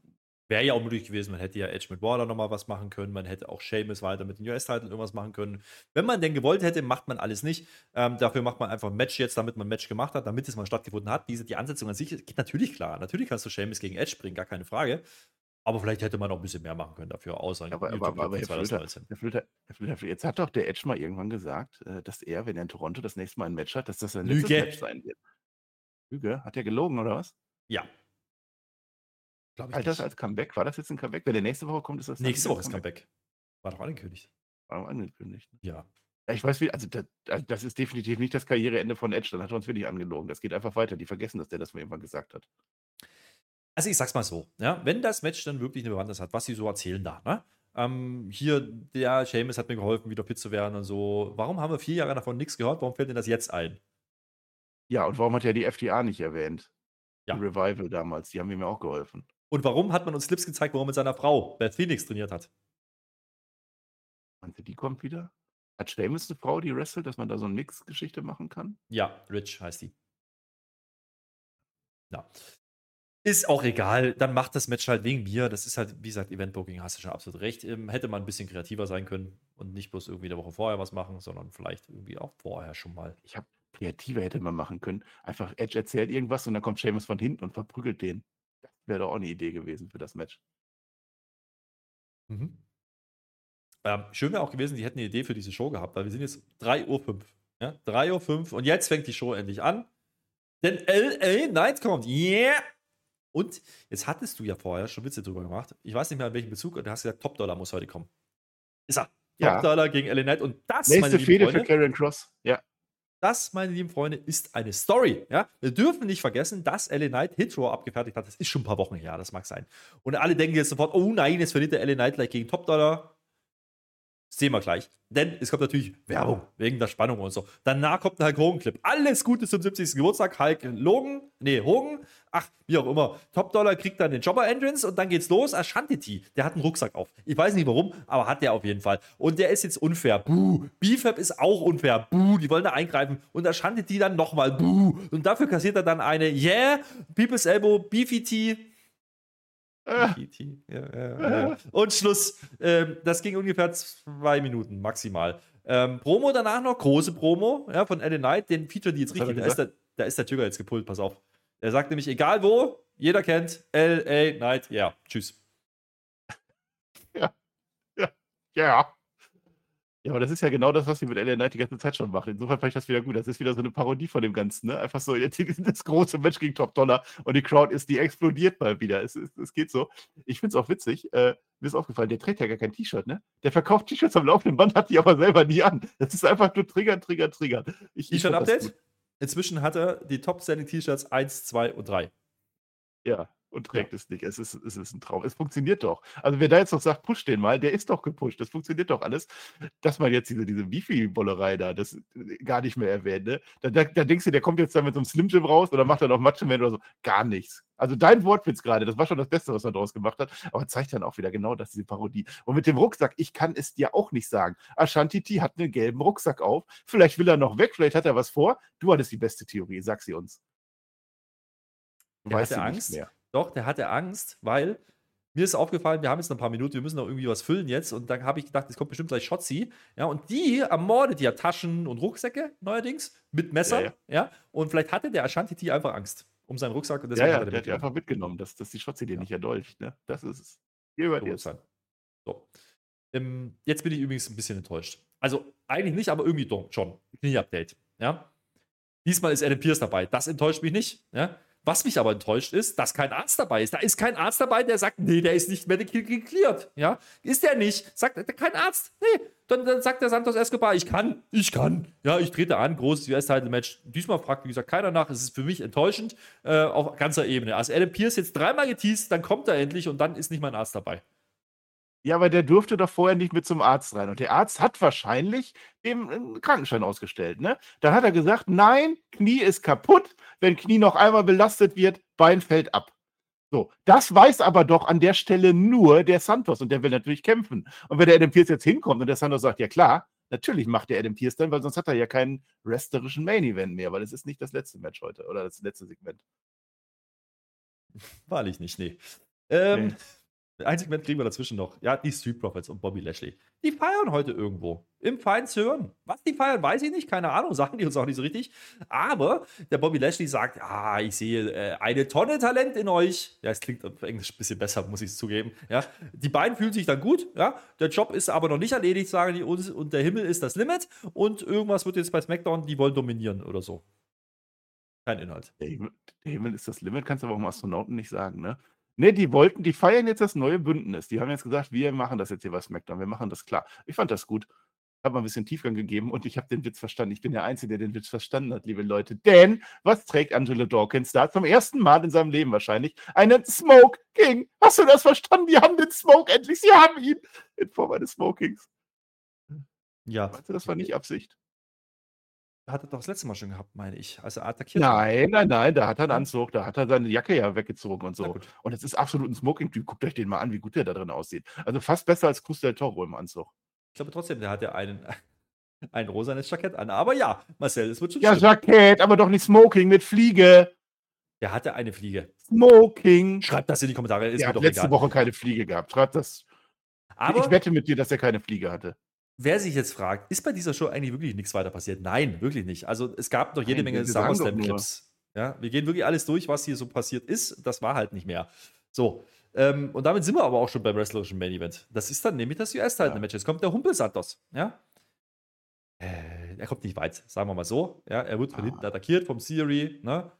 wäre ja auch möglich gewesen, man hätte ja Edge mit Waller nochmal was machen können, man hätte auch Sheamus weiter mit den US-Titeln irgendwas machen können. Wenn man denn gewollt hätte, macht man alles nicht. Ähm, dafür macht man einfach ein Match jetzt, damit man ein Match gemacht hat, damit es mal stattgefunden hat. Diese, die Ansetzung an sich geht natürlich klar. Natürlich kannst du Sheamus gegen Edge bringen, gar keine Frage. Aber vielleicht hätte man noch ein bisschen mehr machen können dafür, außer ein Aber, aber, YouTube-Clip aber, Flöter, 2019. Herr Flöter, Herr Flöter, Herr Flöter, jetzt hat doch der Edge mal irgendwann gesagt, äh, dass er, wenn er in Toronto das nächste Mal ein Match hat, dass das sein letztes Lüge. Match sein wird. Lüge? Hat er gelogen oder was? Ja. Glaube ich Halt das als Comeback? War das jetzt ein Comeback? Wenn der nächste Woche kommt, ist das Nächste Woche ist Comeback. War doch angekündigt. War angekündigt. ne? Ja. Ja, ich weiß, wie, also das, also das ist definitiv nicht das Karriereende von Edge, dann hat er uns wirklich angelogen. Das geht einfach weiter. Die vergessen, dass der das mal irgendwann gesagt hat. Also ich sag's mal so, ja, wenn das Match dann wirklich eine Bewandtnis hat, was sie so erzählen da, ne? Ähm, hier, der Seamus hat mir geholfen, wieder fit zu werden und so. Warum haben wir vier Jahre davon nichts gehört? Warum fällt denn das jetzt ein? Ja, und warum hat er die FDA nicht erwähnt? Ja. Die Revival damals, die haben ihm ja auch geholfen. Und warum hat man uns Clips gezeigt, er mit seiner Frau Beth Phoenix trainiert hat? Meinst du, die kommt wieder? Hat Seamus eine Frau, die wrestelt, dass man da so eine Mix-Geschichte machen kann? Ja, Rich heißt die. Ja. Ist auch egal, dann macht das Match halt wegen mir. Das ist halt, wie gesagt, Event-Booking, hast du schon absolut recht. Ähm, hätte man ein bisschen kreativer sein können und nicht bloß irgendwie eine Woche vorher was machen, sondern vielleicht irgendwie auch vorher schon mal. Ich habe kreativer hätte man machen können. Einfach Edge erzählt irgendwas und dann kommt Seamus von hinten und verprügelt den. Das wäre doch auch eine Idee gewesen für das Match. Mhm. Ähm, schön wäre auch gewesen, die hätten eine Idee für diese Show gehabt, weil wir sind jetzt 3.05 Uhr. Ja? 3.05 Uhr und jetzt fängt die Show endlich an. Denn LA Knight kommt. Yeah! Und jetzt hattest du ja vorher schon Witze drüber gemacht. Ich weiß nicht mehr, in welchem Bezug. Und du hast gesagt, Top Dollar muss heute kommen. Ist er. Ja. Top Dollar gegen LA Knight. Und das, Nächste meine lieben Fehde für Karen Cross. Ja. das, meine lieben Freunde, ist eine Story. Ja? Wir dürfen nicht vergessen, dass LA Knight Hitro abgefertigt hat. Das ist schon ein paar Wochen her, das mag sein. Und alle denken jetzt sofort, oh nein, jetzt verliert der LA Knight gleich gegen Top Dollar. Das sehen wir gleich. Denn es kommt natürlich Werbung wegen der Spannung und so. Danach kommt ein Hulk Hogan-Clip. Alles Gute zum 70. Geburtstag. Hulk Logan, nee, Hogan, ach, wie auch immer. Top Dollar kriegt dann den Jobber-Entrance und dann geht's los. Ashanti, der hat einen Rucksack auf. Ich weiß nicht warum, aber hat der auf jeden Fall. Und der ist jetzt unfair. Buh. BFAB ist auch unfair. Buh. Die wollen da eingreifen. Und Ashanti dann nochmal. Buh. Und dafür kassiert er dann eine Yeah, People's Elbow, BFT. Ah. Ja, ja, ja. Und Schluss. Ähm, das ging ungefähr zwei Minuten maximal. Ähm, Promo danach noch, große Promo ja, von LA Knight, den Feature die jetzt Was richtig. Da ist, der, da ist der Tüger jetzt gepult, pass auf. Er sagt nämlich, egal wo, jeder kennt LA Knight, ja, tschüss. ja. Ja, aber das ist ja genau das, was sie mit LA Knight die ganze Zeit schon machen. Insofern fand ich das wieder gut. Das ist wieder so eine Parodie von dem Ganzen, ne? Einfach so [LAUGHS] jetzt das große Match gegen Top Dollar und die Crowd ist, die explodiert mal wieder. Es, es, es geht so. Ich finde es auch witzig. Äh, mir ist aufgefallen, der trägt ja gar kein T-Shirt, ne? Der verkauft T-Shirts am laufenden Band, hat die aber selber nie an. Das ist einfach nur triggern, triggern, triggern. Ich, ich fand das T-Shirt-Update. Inzwischen hat er die Top-Selling-T-Shirts 1, 2 und 3. Ja, und trägt es nicht. Es ist, es ist ein Traum. Es funktioniert doch. Also wer da jetzt noch sagt, push den mal, der ist doch gepusht. Das funktioniert doch alles. Dass man jetzt diese, diese Wifi-Bollerei da, das äh, gar nicht mehr erwähnt, ne? Da, da, da denkst du, der kommt jetzt da mit so einem Slim Jim raus oder macht dann auf Match oder so. Gar nichts. Also dein Wortwitz gerade, das war schon das Beste, was er daraus gemacht hat, aber zeigt dann auch wieder genau das, diese Parodie. Und mit dem Rucksack, ich kann es dir auch nicht sagen. Ashanti T hat einen gelben Rucksack auf. Vielleicht will er noch weg, vielleicht hat er was vor. Du hattest die beste Theorie, sag sie uns. Du weißt sie Angst. nicht mehr. Doch, der hatte Angst, weil mir ist aufgefallen, wir haben jetzt noch ein paar Minuten, wir müssen noch irgendwie was füllen jetzt. Und dann habe ich gedacht, es kommt bestimmt gleich Shotzi. Ja, und die ermordet ja Taschen und Rucksäcke neuerdings mit Messer. Ja, Ja, ja. und vielleicht hatte der Ashanti einfach Angst um seinen Rucksack. Und Ja, deswegen ja, hat er der den hat die einfach mitgenommen, dass, dass die Schotze dir Ja. nicht erdolcht. Ne? Das ist es. Hier hört So ihr es. So. Ähm, jetzt bin ich übrigens ein bisschen enttäuscht. Also eigentlich nicht, aber irgendwie doch schon. Knie-Update. Ja. Diesmal ist Adam Pierce dabei. Das enttäuscht mich nicht. Ja. Was mich aber enttäuscht ist, dass kein Arzt dabei ist. Da ist kein Arzt dabei, der sagt, nee, der ist nicht medical cleared. Ja, ist der nicht. Sagt der- kein Arzt. Nee. Dann, dann sagt der Santos Escobar, ich kann, ich kann. Ja, ich trete an, großes US-Title-Match. Diesmal fragt, wie gesagt, keiner nach. Es ist für mich enttäuschend äh, auf ganzer Ebene. Also Adam Pierce jetzt dreimal geteased, dann kommt er endlich und dann ist nicht mein Arzt dabei. Ja, aber der durfte doch vorher nicht mit zum Arzt rein. Und der Arzt hat wahrscheinlich dem einen Krankenschein ausgestellt. Ne? Dann hat er gesagt, nein, Knie ist kaputt. Wenn Knie noch einmal belastet wird, Bein fällt ab. So, das weiß aber doch an der Stelle nur der Santos und der will natürlich kämpfen. Und wenn der Adam Pierce jetzt hinkommt und der Santos sagt, ja klar, natürlich macht der Adam Pierce dann, weil sonst hat er ja keinen wrestlerischen Main Event mehr, weil es ist nicht das letzte Match heute oder das letzte Segment. Wahrlich nicht, nee. Ähm, Nee. Ein Segment kriegen wir dazwischen noch. Ja, die Street Profits und Bobby Lashley. Die feiern heute irgendwo. Im Feins hören. Was die feiern, weiß ich nicht. Keine Ahnung. [LAUGHS] Sagen die uns auch nicht so richtig. Aber der Bobby Lashley sagt: Ah, ich sehe äh, eine Tonne Talent in euch. Ja, es klingt auf Englisch ein bisschen besser, muss ich zugeben. Ja, die beiden fühlen sich dann gut. Ja, der Job ist aber noch nicht erledigt, sagen die uns. Und der Himmel ist das Limit. Und irgendwas wird jetzt bei SmackDown, die wollen dominieren oder so. Kein Inhalt. Der Himmel, der Himmel ist das Limit, kannst du aber auch dem Astronauten nicht sagen, ne? Ne, die wollten, die feiern jetzt das neue Bündnis. Die haben jetzt gesagt, wir machen das jetzt hier bei SmackDown, wir machen das klar. Ich fand das gut. Habe mal ein bisschen Tiefgang gegeben und ich habe den Witz verstanden. Ich bin der Einzige, der den Witz verstanden hat, liebe Leute. Denn was trägt Angelo Dawkins da? Zum ersten Mal in seinem Leben wahrscheinlich einen Smoke King. Hast du das verstanden? Die haben den Smoke endlich. Sie haben ihn in Form eines Smokings. Ja. Meinst du, das war nicht Absicht? Hat er doch das letzte Mal schon gehabt, meine ich. Also er attackiert. Nein, nein, nein, da hat er einen Anzug, da hat er seine Jacke ja weggezogen und so. Und es ist absolut ein Smoking-Typ. Guckt euch den mal an, wie gut der da drin aussieht. Also fast besser als Cruz del Toro im Anzug. Ich glaube trotzdem, der hat ja einen, [LAUGHS] ein rosanes Jackett an. Aber ja, Marcel, es wird schon Ja, stimmen. Jackett, aber doch nicht Smoking mit Fliege. Der hatte eine Fliege. Smoking. Schreibt das in die Kommentare, ist Der hat doch letzte egal. Woche keine Fliege gehabt. Schreibt das. Aber ich wette mit dir, dass er keine Fliege hatte. Wer sich jetzt fragt, ist bei dieser Show eigentlich wirklich nichts weiter passiert? Nein, wirklich nicht. Also es gab noch jede Nein, Menge. SummerSlam-Clips. Ja, wir gehen wirklich alles durch, was hier so passiert ist. Das war halt nicht mehr. So. Ähm, und damit sind wir aber auch schon beim wrestlerischen Main Event. Das ist dann nämlich das US-Title-Match. Jetzt kommt der Humpel Santos. Ja. Äh, er kommt nicht weit, sagen wir mal so. Ja, er wird von Ah. hinten attackiert vom Theory. Ne?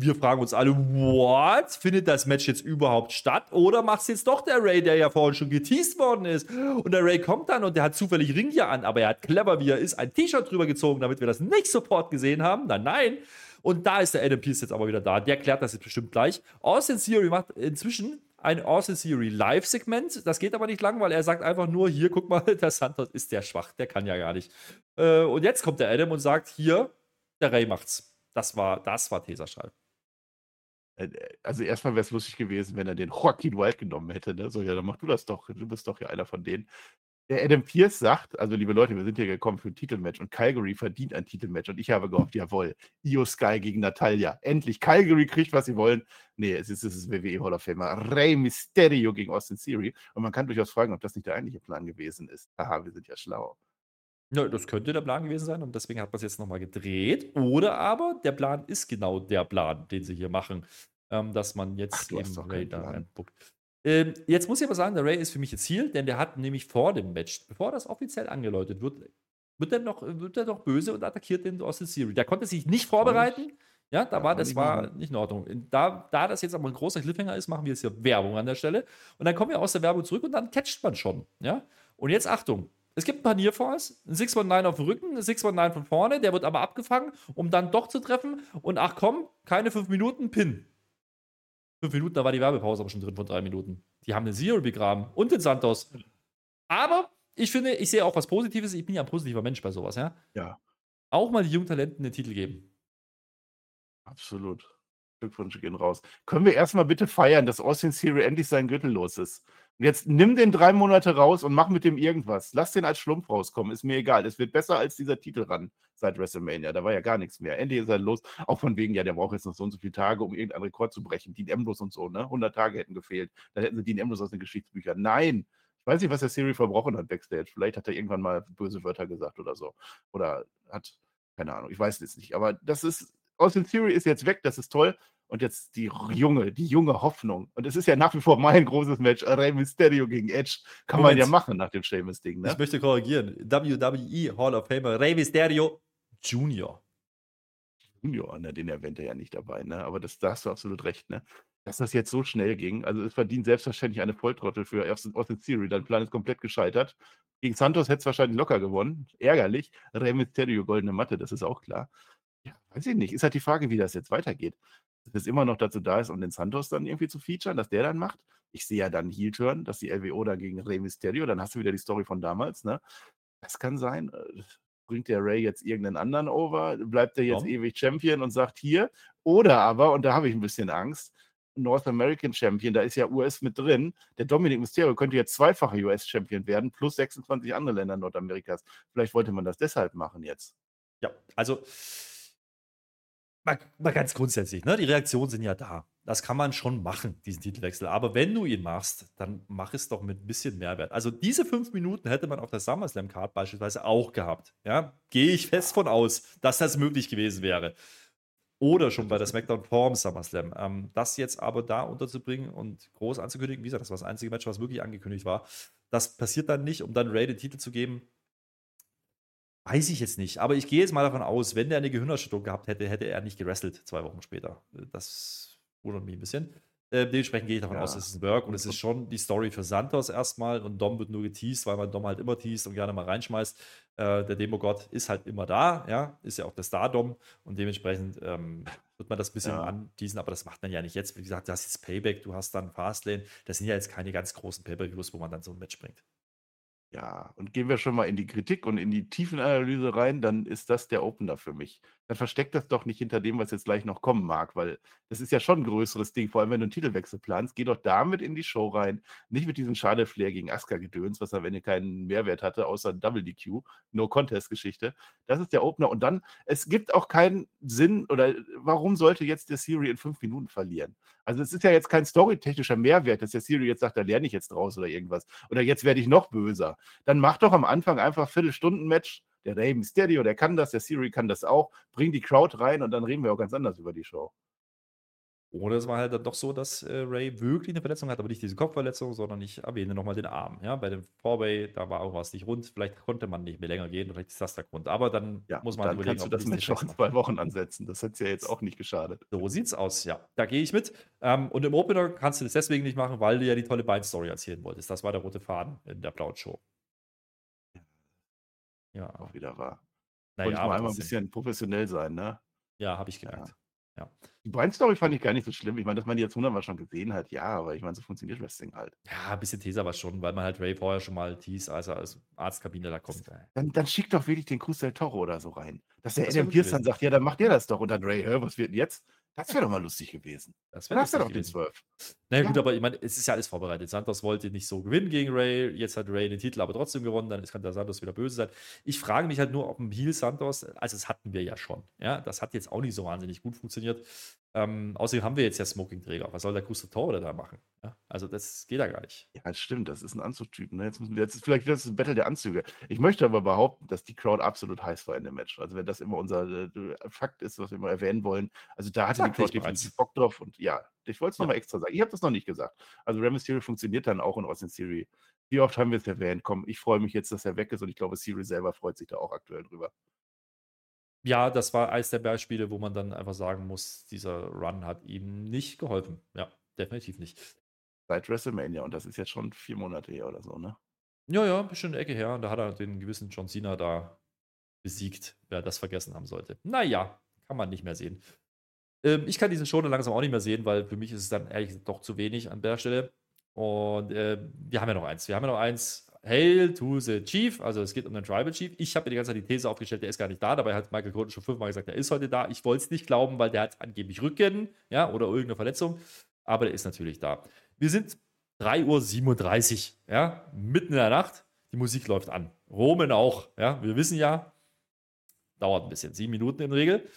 Wir fragen uns alle, what? Findet das Match jetzt überhaupt statt? Oder macht es jetzt doch der Ray, der ja vorhin schon geteased worden ist? Und der Ray kommt dann und der hat zufällig Ringgear an, aber er hat clever, wie er ist, ein T-Shirt drüber gezogen, damit wir das nicht sofort gesehen haben. Nein, nein. Und da ist der Adam Pearce jetzt aber wieder da. Der klärt das jetzt bestimmt gleich. Austin Theory macht inzwischen ein Austin Theory Live-Segment. Das geht aber nicht lang, weil er sagt einfach nur: Hier, guck mal, [LAUGHS] der Santos ist der schwach, der kann ja gar nicht. Äh, und jetzt kommt der Adam und sagt: Hier, der Ray macht's. Das war, das war Teserschall. Äh, äh, also erstmal wäre es lustig gewesen, wenn er den Joaquin Wild genommen hätte. Ne? So, ja, dann mach du das doch. Du bist doch ja einer von denen. Der Adam Pierce sagt, also liebe Leute, wir sind hier gekommen für ein Titelmatch und Calgary verdient ein Titelmatch und ich habe gehofft, jawohl, Io Sky gegen Natalia. Endlich, Calgary kriegt, was sie wollen. Nee, es ist, es ist WWE Hall of Famer Rey Mysterio gegen Austin Theory und man kann durchaus fragen, ob das nicht der eigentliche Plan gewesen ist. Haha, wir sind ja schlau. Ja, das könnte der Plan gewesen sein und deswegen hat man es jetzt nochmal gedreht. Oder aber der Plan ist genau der Plan, den sie hier machen ähm, dass man jetzt Ach, eben Ray da reinpuckt. Ähm, jetzt muss ich aber sagen, der Ray ist für mich jetzt Ziel, denn der hat nämlich vor dem Match, bevor das offiziell angeläutet wird, wird er noch, wird er noch böse und attackiert den Austin Theory. Der konnte sich nicht vorbereiten. Ja, da ja, war, das war nicht in Ordnung. Da, da das jetzt aber ein großer Cliffhanger ist, machen wir jetzt hier Werbung an der Stelle. Und dann kommen wir aus der Werbung zurück und dann catcht man schon. Ja? Und jetzt Achtung, es gibt ein paar Nearfalls, ein 619 auf dem Rücken, ein 619 von vorne, der wird aber abgefangen, um dann doch zu treffen. Und ach komm, keine fünf Minuten, Pin. Fünf Minuten, da war die Werbepause aber schon drin von drei Minuten. Die haben den Zero begraben und den Santos. Aber ich finde, ich sehe auch was Positives. Ich bin ja ein positiver Mensch bei sowas, ja? Ja. Auch mal die jungen Talenten den Titel geben. Absolut. Glückwünsche gehen raus. Können wir erstmal bitte feiern, dass Austin Theory endlich sein Gürtel los ist? Jetzt nimm den drei Monate raus und mach mit dem irgendwas. Lass den als Schlumpf rauskommen, ist mir egal. Es wird besser als dieser Titel ran seit WrestleMania. Da war ja gar nichts mehr. Endlich ist er los. Auch von wegen, ja, der braucht jetzt noch so und so viele Tage, um irgendeinen Rekord zu brechen. Dean Ambrose und so, ne? 100 Tage hätten gefehlt. Dann hätten sie Dean Ambrose aus den Geschichtsbüchern. Nein! Ich weiß nicht, was der Siri verbrochen hat backstage. Vielleicht hat er irgendwann mal böse Wörter gesagt oder so. Oder hat, keine Ahnung, ich weiß es nicht. Aber das ist, Austin Theory ist jetzt weg, das ist toll. Und jetzt die junge, die junge Hoffnung. Und es ist ja nach wie vor mein großes Match. Rey Mysterio gegen Edge. Kann Moment. man ja machen nach dem Sheamus-Ding. Ne? Ich möchte korrigieren. WWE Hall of Famer Rey Mysterio Junior. Junior, ne, den erwähnt er ja nicht dabei, ne? Aber das, da hast du absolut recht, ne? Dass das jetzt so schnell ging. Also es verdient selbstverständlich eine Volltrottel für Austin Theory. Dein Plan ist komplett gescheitert. Gegen Santos hätte es wahrscheinlich locker gewonnen. Ärgerlich. Rey Mysterio, goldene Matte, das ist auch klar. Ja, weiß ich nicht. Ist halt die Frage, wie das jetzt weitergeht das immer noch dazu da ist, um den Santos dann irgendwie zu featuren, dass der dann macht. Ich sehe ja dann Heel-Turn, dass die LWO da gegen Rey Mysterio, dann hast du wieder die Story von damals, ne? Das kann sein. Äh, bringt der Ray jetzt irgendeinen anderen over? Bleibt er jetzt ja. ewig Champion und sagt hier? Oder aber, und da habe ich ein bisschen Angst, North American Champion, da ist ja US mit drin. Der Dominic Mysterio könnte jetzt zweifacher US-Champion werden, plus 26 andere Länder Nordamerikas. Vielleicht wollte man das deshalb machen jetzt. Ja, also mal, mal ganz grundsätzlich, ne? die Reaktionen sind ja da. Das kann man schon machen, diesen Titelwechsel. Aber wenn du ihn machst, dann mach es doch mit ein bisschen Mehrwert. Also diese fünf Minuten hätte man auf der SummerSlam-Card beispielsweise auch gehabt. Ja? Gehe ich fest von aus, dass das möglich gewesen wäre. Oder schon bei der SmackDown vorm SummerSlam. Ähm, das jetzt aber da unterzubringen und groß anzukündigen, wie gesagt, das war das einzige Match, was wirklich angekündigt war. Das passiert dann nicht, um dann Ray den Titel zu geben. Weiß ich jetzt nicht, aber ich gehe jetzt mal davon aus, wenn der eine Gehirnerschütterung gehabt hätte, hätte er nicht gerestelt zwei Wochen später. Das wundert mich ein bisschen. Äh, dementsprechend gehe ich davon ja. aus, es ist ein Work und es ist schon die Story für Santos erstmal und Dom wird nur geteased, weil man Dom halt immer teast und gerne mal reinschmeißt. Äh, der Demo-Gott ist halt immer da, ja, ist ja auch der Star-Dom und dementsprechend ähm, wird man das ein bisschen ja. anteasen, aber das macht man ja nicht jetzt. Wie gesagt, du hast jetzt Payback, du hast dann Fastlane, das sind ja jetzt keine ganz großen Pay-Per-Views, wo man dann so ein Match bringt. Ja, und gehen wir schon mal in die Kritik und in die Tiefenanalyse rein, dann ist das der Opener für mich. Dann versteckt das doch nicht hinter dem, was jetzt gleich noch kommen mag, weil das ist ja schon ein größeres Ding, vor allem wenn du einen Titelwechsel planst. Geh doch damit in die Show rein, nicht mit diesem Schade-Flair gegen Asuka-Gedöns, was am Ende keinen Mehrwert hatte, außer Double DQ, No-Contest-Geschichte. Das ist der Opener und dann, es gibt auch keinen Sinn oder warum sollte jetzt der Siri in fünf Minuten verlieren? Also es ist ja jetzt kein storytechnischer Mehrwert, dass der Siri jetzt sagt, da lerne ich jetzt draus oder irgendwas. Oder jetzt werde ich noch böser. Dann mach doch am Anfang einfach Viertelstunden-Match. Der Rey Mysterio, der kann das, der Siri kann das auch. Bring die Crowd rein und dann reden wir auch ganz anders über die Show. Oder es war halt dann doch so, dass äh, Ray wirklich eine Verletzung hat, aber nicht diese Kopfverletzung, sondern ich erwähne nochmal den Arm. Ja, bei dem Fourway, da war auch was nicht rund. Vielleicht konnte man nicht mehr länger gehen, vielleicht ist das der Grund. Aber dann Ja, muss man halt dann überlegen, kannst du das in Checks zwei Wochen ansetzen. Das hätte ja jetzt auch nicht geschadet. So sieht's aus, ja. Da gehe ich mit. Ähm, und im Opener kannst du das deswegen nicht machen, weil du ja die tolle Bein-Story erzählen wolltest. Das war der rote Faden in der blauen Show. Ja, Auch wieder wahr. naja, Wollte ich mal einmal ein bisschen professionell sein, ne? Ja, habe ich gemerkt. Die Brain-Story fand ich gar nicht so schlimm. Ich meine, dass man die jetzt hundertmal schon gesehen hat, ja, aber ich meine, so funktioniert Wrestling halt. Ja, ein bisschen Teaser war schon, weil man halt Ray vorher schon mal teast, als er als Arztkabine da kommt. Dann, dann schickt doch wirklich den Cruz del Toro oder so rein. Dass der Das Adam Pierce dann sagt, ja, dann macht ihr das doch. Und dann Ray, hä, was wird denn jetzt? Das wäre doch mal lustig gewesen. Das wäre doch den gewesen. 12. Naja, gut, Ja. aber ich meine, es ist ja alles vorbereitet. Santos wollte nicht so gewinnen gegen Ray. Jetzt hat Ray den Titel aber trotzdem gewonnen. Dann kann der Santos wieder böse sein. Ich frage mich halt nur, ob ein Heel Santos, also das hatten wir ja schon. Ja, das hat jetzt auch nicht so wahnsinnig gut funktioniert. Ähm, außerdem haben wir jetzt ja Smoking-Träger. Was soll der Toro da machen? Ja, also, das geht ja gar nicht. Ja, das stimmt, das ist ein Anzugtyp. Ne? Jetzt, müssen wir, jetzt ist vielleicht das ist ein Battle der Anzüge. Ich möchte aber behaupten, dass die Crowd absolut heiß war in dem Match. Also wenn das immer unser äh, Fakt ist, was wir immer erwähnen wollen. Also da hatte die Sagte ich Crowd definitiv Bock drauf. Und ja, ich wollte es Ja. nochmal extra sagen. Ich habe das noch nicht gesagt. Also Rey Mysterio funktioniert dann auch in Austin Theory. Wie oft haben wir es erwähnt? Komm, ich freue mich jetzt, dass er weg ist und ich glaube, Siri selber freut sich da auch aktuell drüber. Ja, das war eines der Beispiele, wo man dann einfach sagen muss, dieser Run hat ihm nicht geholfen. Ja, definitiv nicht. Seit WrestleMania und das ist jetzt schon vier Monate her oder so, ne? Ja, ja, bisschen eine Ecke her. Und da hat er den gewissen John Cena da besiegt, wer das vergessen haben sollte. Naja, kann man nicht mehr sehen. Ähm, ich kann diese Show dann langsam auch nicht mehr sehen, weil für mich ist es dann ehrlich gesagt doch zu wenig an der Stelle. Und äh, wir haben ja noch eins. Wir haben ja noch eins. Hail to the Chief. Also es geht um den Tribal Chief. Ich habe mir die ganze Zeit die These aufgestellt, der ist gar nicht da. Dabei hat Michael Cole schon fünfmal gesagt, er ist heute da. Ich wollte es nicht glauben, weil der hat angeblich Rücken, ja, oder irgendeine Verletzung. Aber der ist natürlich da. Wir sind 3.37 Uhr, ja, mitten in der Nacht. Die Musik läuft an. Roman auch, ja. Wir wissen ja, dauert ein bisschen, sieben Minuten in der Regel.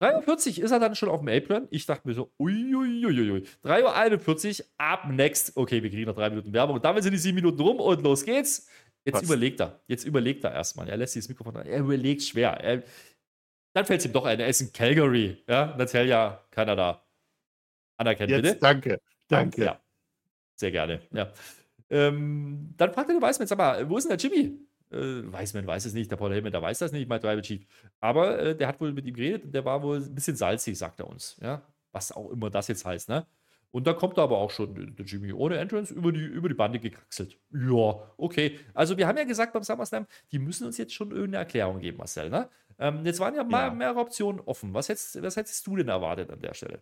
3.40 Uhr ist er dann schon auf dem Apron. Ich dachte mir so, uiuiuiui. 3.41 Uhr, ab next. Okay, wir kriegen noch drei Minuten Werbung. Und damit sind die sieben Minuten rum und los geht's. Jetzt Was? überlegt er. Jetzt überlegt er erstmal. Er lässt dieses Mikrofon an. Er überlegt schwer. Er, dann fällt es ihm doch ein. Er ist in Calgary. Ja, Natalia, Kanada. Anerkennen, bitte. danke. Danke. Ja, sehr gerne. Ja. Ähm, dann fragt er den Weißmann, sag mal, wo ist denn der Jimmy? Äh, Weißmann weiß es nicht, der Paul Heyman, der weiß das nicht, mein Tribal Chief. Aber äh, der hat wohl mit ihm geredet und der war wohl ein bisschen salzig, sagt er uns. Ja? Was auch immer das jetzt heißt, ne? Und da kommt aber auch schon der Jimmy ohne Entrance über die, über die Bande gekraxelt. Ja, okay. Also wir haben ja gesagt beim SummerSlam, die müssen uns jetzt schon irgendeine Erklärung geben, Marcel. Ne? Ähm, jetzt waren ja mal Ja. mehrere Optionen offen. Was hättest, was hättest du denn erwartet an der Stelle?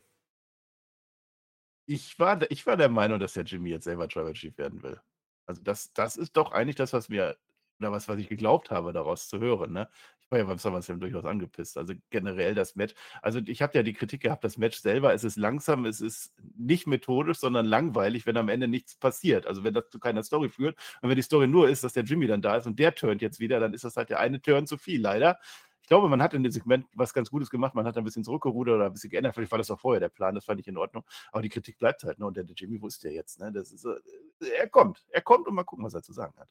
Ich war, der- ich war der Meinung, dass der Jimmy jetzt selber Tribal Chief werden will. Also das, das ist doch eigentlich das, was mir, oder was, was ich geglaubt habe, daraus zu hören. Ne? Ich war ja beim SummerSlam durchaus angepisst. Also generell das Match. Also ich habe ja die Kritik gehabt, das Match selber, es ist langsam, es ist nicht methodisch, sondern langweilig, wenn am Ende nichts passiert. Also wenn das zu keiner Story führt und wenn die Story nur ist, dass der Jimmy dann da ist und der turnt jetzt wieder, dann ist das halt der eine Turn zu viel, leider. Ich glaube, man hat in dem Segment was ganz Gutes gemacht. Man hat ein bisschen zurückgerudert oder ein bisschen geändert. Vielleicht war das auch vorher der Plan, das fand ich in Ordnung. Aber die Kritik bleibt halt. Ne? Und der, der Jimmy wusste ja jetzt, ne? das ist, äh, er kommt. Er kommt und mal gucken, was er zu sagen hat.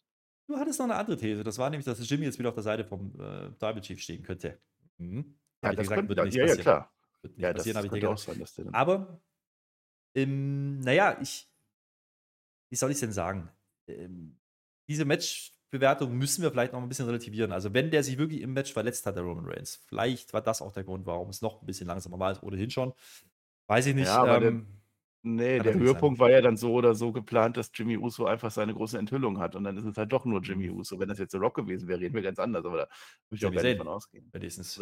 Du hattest noch eine andere These. Das war nämlich, dass Jimmy jetzt wieder auf der Seite vom äh, Tribal Chief stehen könnte. Mhm. Ich das gesagt, könnte, würde nicht ja, ja, passieren. klar. Wird nicht Ja, das passieren, dir könnte auch sein, dass der dann Aber, ähm, naja, ich, wie soll ich es denn sagen? Ähm, diese Matchbewertung müssen wir vielleicht noch ein bisschen relativieren. Also, wenn der sich wirklich im Match verletzt hat, der Roman Reigns, vielleicht war das auch der Grund, warum es noch ein bisschen langsamer war als ohnehin schon. Weiß ich nicht. Ja, aber der- ähm, Nee, der Höhepunkt war ja dann so oder so geplant, dass Jimmy Uso einfach seine große Enthüllung hat. Und dann ist es halt doch nur Jimmy Mhm. Uso. Wenn das jetzt The Rock gewesen wäre, reden wir ganz anders. Aber da würde ich auch gar nicht von ausgehen. wenigstens.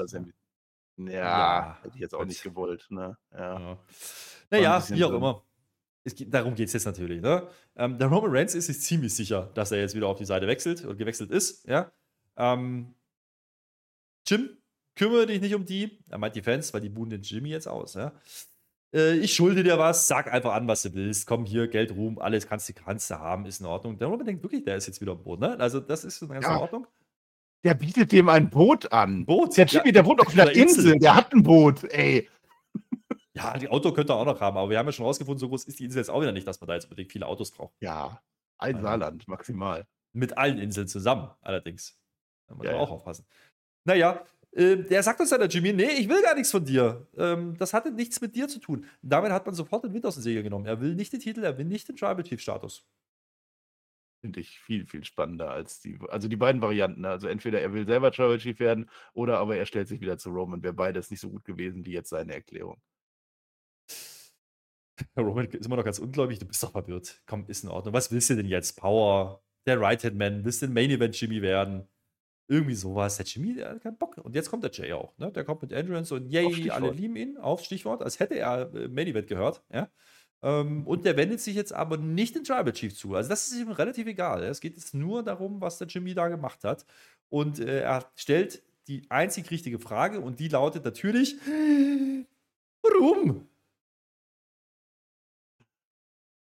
Ja, Ja, hätte ich jetzt auch nicht gewollt. Ne? Ja. Ja. Naja, wie auch so. immer. Geht, darum geht es jetzt natürlich. Ne? Ähm, der Roman Reigns ist sich ziemlich sicher, dass er jetzt wieder auf die Seite wechselt und gewechselt ist. Ja? Ähm, Jim, kümmere dich nicht um die. Er meint die Fans, weil die buhen den Jimmy jetzt aus. Ja? Äh, ich schulde dir was, sag einfach an, was du willst. Komm hier, Geld, Ruhm, alles kannst du, kannst du haben, ist in Ordnung. Der Roman denkt wirklich, der ist jetzt wieder am Boden. Ne? Also, das ist ganz Ja. in Ordnung. Der bietet dem ein Boot an. Boot? Der Jimmy, Ja, der wohnt auf einer einer Insel. Insel. Der hat ein Boot. Ey. Ja, die Auto könnte er auch noch haben, aber wir haben ja schon rausgefunden, so groß ist die Insel jetzt auch wieder nicht, dass man da jetzt unbedingt viele Autos braucht. Ja, ein Ja. Saarland maximal. Mit allen Inseln zusammen, allerdings. Da muss Ja, man ja. auch aufpassen. Naja, Ähm, der sagt uns dann der Jimmy, nee, ich will gar nichts von dir. Ähm, das hatte nichts mit dir zu tun. damit hat man sofort den Wind aus dem Segel genommen. Er will nicht den Titel, er will nicht den Tribal Chief Status. Finde ich viel, viel spannender als die, also die beiden Varianten. Also entweder er will selber Tribal Chief werden oder aber er stellt sich wieder zu Roman. Wäre beides nicht so gut gewesen wie jetzt seine Erklärung. [LAUGHS] Roman ist immer noch ganz ungläubig, du bist doch verwirrt. Komm, ist in Ordnung. Was willst du denn jetzt? Power, der Right-Hand-Man, willst du den Main-Event-Jimmy werden? Irgendwie sowas. Der Jimmy, der hat keinen Bock. Und jetzt kommt der Jay auch. Ne? Der kommt mit Endurance und yay, alle lieben ihn. Auf Stichwort, als hätte er äh, Main Event gehört. Ja? Ähm, und der wendet sich jetzt aber nicht den Tribal Chief zu. Also das ist ihm relativ egal. Es geht jetzt nur darum, was der Jimmy da gemacht hat. Und äh, er stellt die einzig richtige Frage und die lautet natürlich: [GASPS] Warum?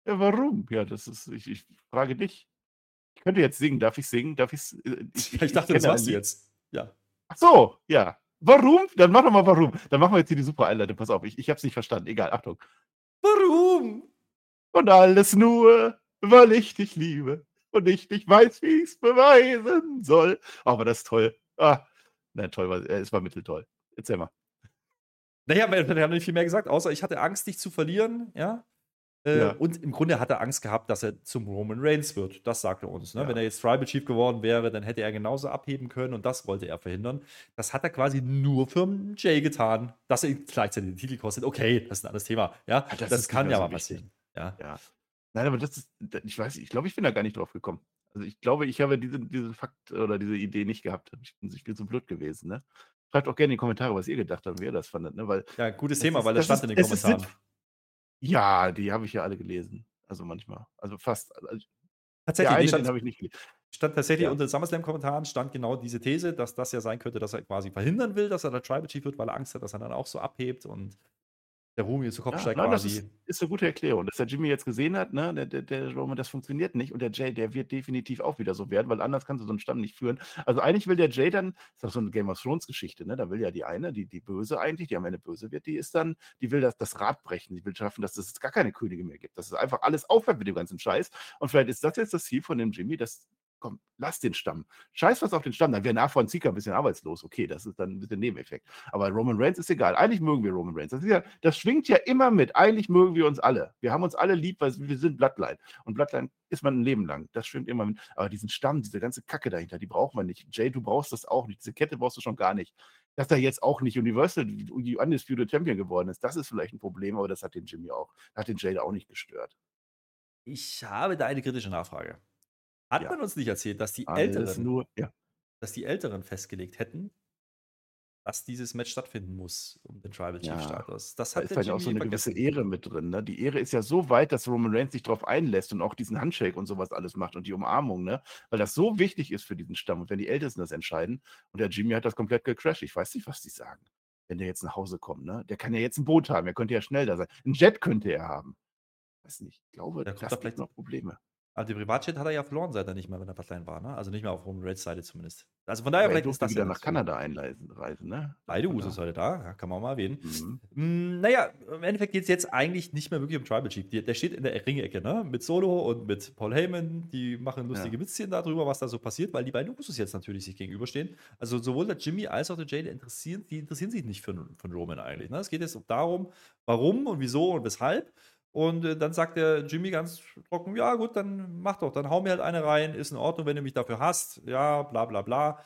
Ja, warum? Ja, das ist, ich, ich frage dich könnte jetzt singen. Darf ich singen? Darf ich's, äh, [LAUGHS] ich? Ich dachte, das machst du jetzt. Ja. Ach so, ja. Warum? Dann mach doch mal warum. Dann machen wir jetzt hier die super Einleitung. Pass auf, ich, ich hab's nicht verstanden. Egal, Achtung. Warum? Und alles nur, weil ich dich liebe und ich nicht weiß, wie ich's beweisen soll. Oh, aber das ist toll. Ah, nein, toll, war, es war mitteltoll. Erzähl mal. Naja, wir, wir haben nicht viel mehr gesagt, außer ich hatte Angst, dich zu verlieren, ja. Äh, ja. Und im Grunde hat er Angst gehabt, dass er zum Roman Reigns wird. Das sagt er uns. Ne? Ja. Wenn er jetzt Tribal Chief geworden wäre, dann hätte er genauso abheben können und das wollte er verhindern. Das hat er quasi nur für Jay getan, dass er ihm gleichzeitig den Titel kostet. Okay, das ist ein anderes Thema. Ja, ja das, das kann ja so mal passieren. Ja. Nein, aber das ist, ich weiß, ich glaube, ich bin da gar nicht drauf gekommen. Also ich glaube, ich habe diese, diese Fakt oder diese Idee nicht gehabt. Ich bin, ich bin so blöd gewesen. Ne? Schreibt auch gerne in die Kommentare, was ihr gedacht habt, wie ihr das fandet. Ne? Weil ja, gutes Thema, ist, weil das stand ist, in den Kommentaren. Ja, die habe ich ja alle gelesen. Also manchmal. Also fast. Also tatsächlich, eine, stand, den habe ich nicht gelesen. Stand tatsächlich ja. unter den SummerSlam-Kommentaren stand genau diese These, dass das ja sein könnte, dass er quasi verhindern will, dass er der Tribal Chief wird, weil er Angst hat, dass er dann auch so abhebt und der Rumi zu Kopf ja, steigt nein, quasi. Das ist, ist, eine gute Erklärung. Dass der Jimmy jetzt gesehen hat, ne, der, der, der das funktioniert nicht und der Jay, der wird definitiv auch wieder so werden, weil anders kannst du so einen Stamm nicht führen. Also eigentlich will der Jay dann, das ist auch so eine Game of Thrones Geschichte, ne, da will ja die eine, die, die Böse eigentlich, die am Ende böse wird, die ist dann, die will das, das Rad brechen, die will schaffen, dass es gar keine Könige mehr gibt, dass es einfach alles aufhört mit dem ganzen Scheiß und vielleicht ist das jetzt das Ziel von dem Jimmy, dass komm, lass den Stamm. Scheiß was auf den Stamm, dann wäre Nachfolger von Zika ein bisschen arbeitslos. Okay, das ist dann ein bisschen Nebeneffekt. Aber Roman Reigns ist egal. Eigentlich mögen wir Roman Reigns. Das, ja, das schwingt ja immer mit. Eigentlich mögen wir uns alle. Wir haben uns alle lieb, weil wir sind Bloodline. Und Bloodline ist man ein Leben lang. Das schwingt immer mit. Aber diesen Stamm, diese ganze Kacke dahinter, die braucht man nicht. Jay, du brauchst das auch nicht. Diese Kette brauchst du schon gar nicht. Dass er jetzt auch nicht Universal Undisputed Champion geworden ist, das ist vielleicht ein Problem, aber das hat den Jimmy auch, hat den Jay auch nicht gestört. Ich habe da eine kritische Nachfrage. Hat ja. man uns nicht erzählt, dass die Älteren, nur, ja. dass die Älteren festgelegt hätten, dass dieses Match stattfinden muss um den Tribal Chief Status. Das hat da ist vielleicht auch so eine vergessen. gewisse Ehre mit drin. Ne? Die Ehre ist ja so weit, dass Roman Reigns sich darauf einlässt und auch diesen Handshake und sowas alles macht und die Umarmung, ne? weil das so wichtig ist für diesen Stamm und wenn die Ältesten das entscheiden und der Jimmy hat das komplett gecrashed. Ich weiß nicht, was die sagen, wenn der jetzt nach Hause kommt. Ne? Der kann ja jetzt ein Boot haben, er könnte ja schnell da sein. Ein Jet könnte er haben. Ich weiß nicht, ich glaube, da das gibt noch Probleme. Also die Privatjet hat er ja verloren, seit er nicht mehr mit der Partei war, ne? Also nicht mehr auf Roman Reigns Seite zumindest. Also von daher vielleicht ist das wieder ja nach Kanada einreisen, ne? Beide Usos heute da, ja, kann man auch mal erwähnen. Mhm. Hm, naja, im Endeffekt geht es jetzt eigentlich nicht mehr wirklich um Tribal Chief. Der steht in der Ringecke, ne? Mit Solo und mit Paul Heyman. Die machen lustige ja. Witzchen darüber, was da so passiert, weil die beiden Usos jetzt natürlich sich gegenüberstehen. Also sowohl der Jimmy als auch der Jay, interessieren, die interessieren sich nicht für, für Roman eigentlich. Ne? Es geht jetzt darum, warum und wieso und weshalb. Und äh, dann sagt der Jimmy ganz trocken, ja gut, dann mach doch, dann hau mir halt eine rein, ist in Ordnung, wenn du mich dafür hast, ja, bla bla bla.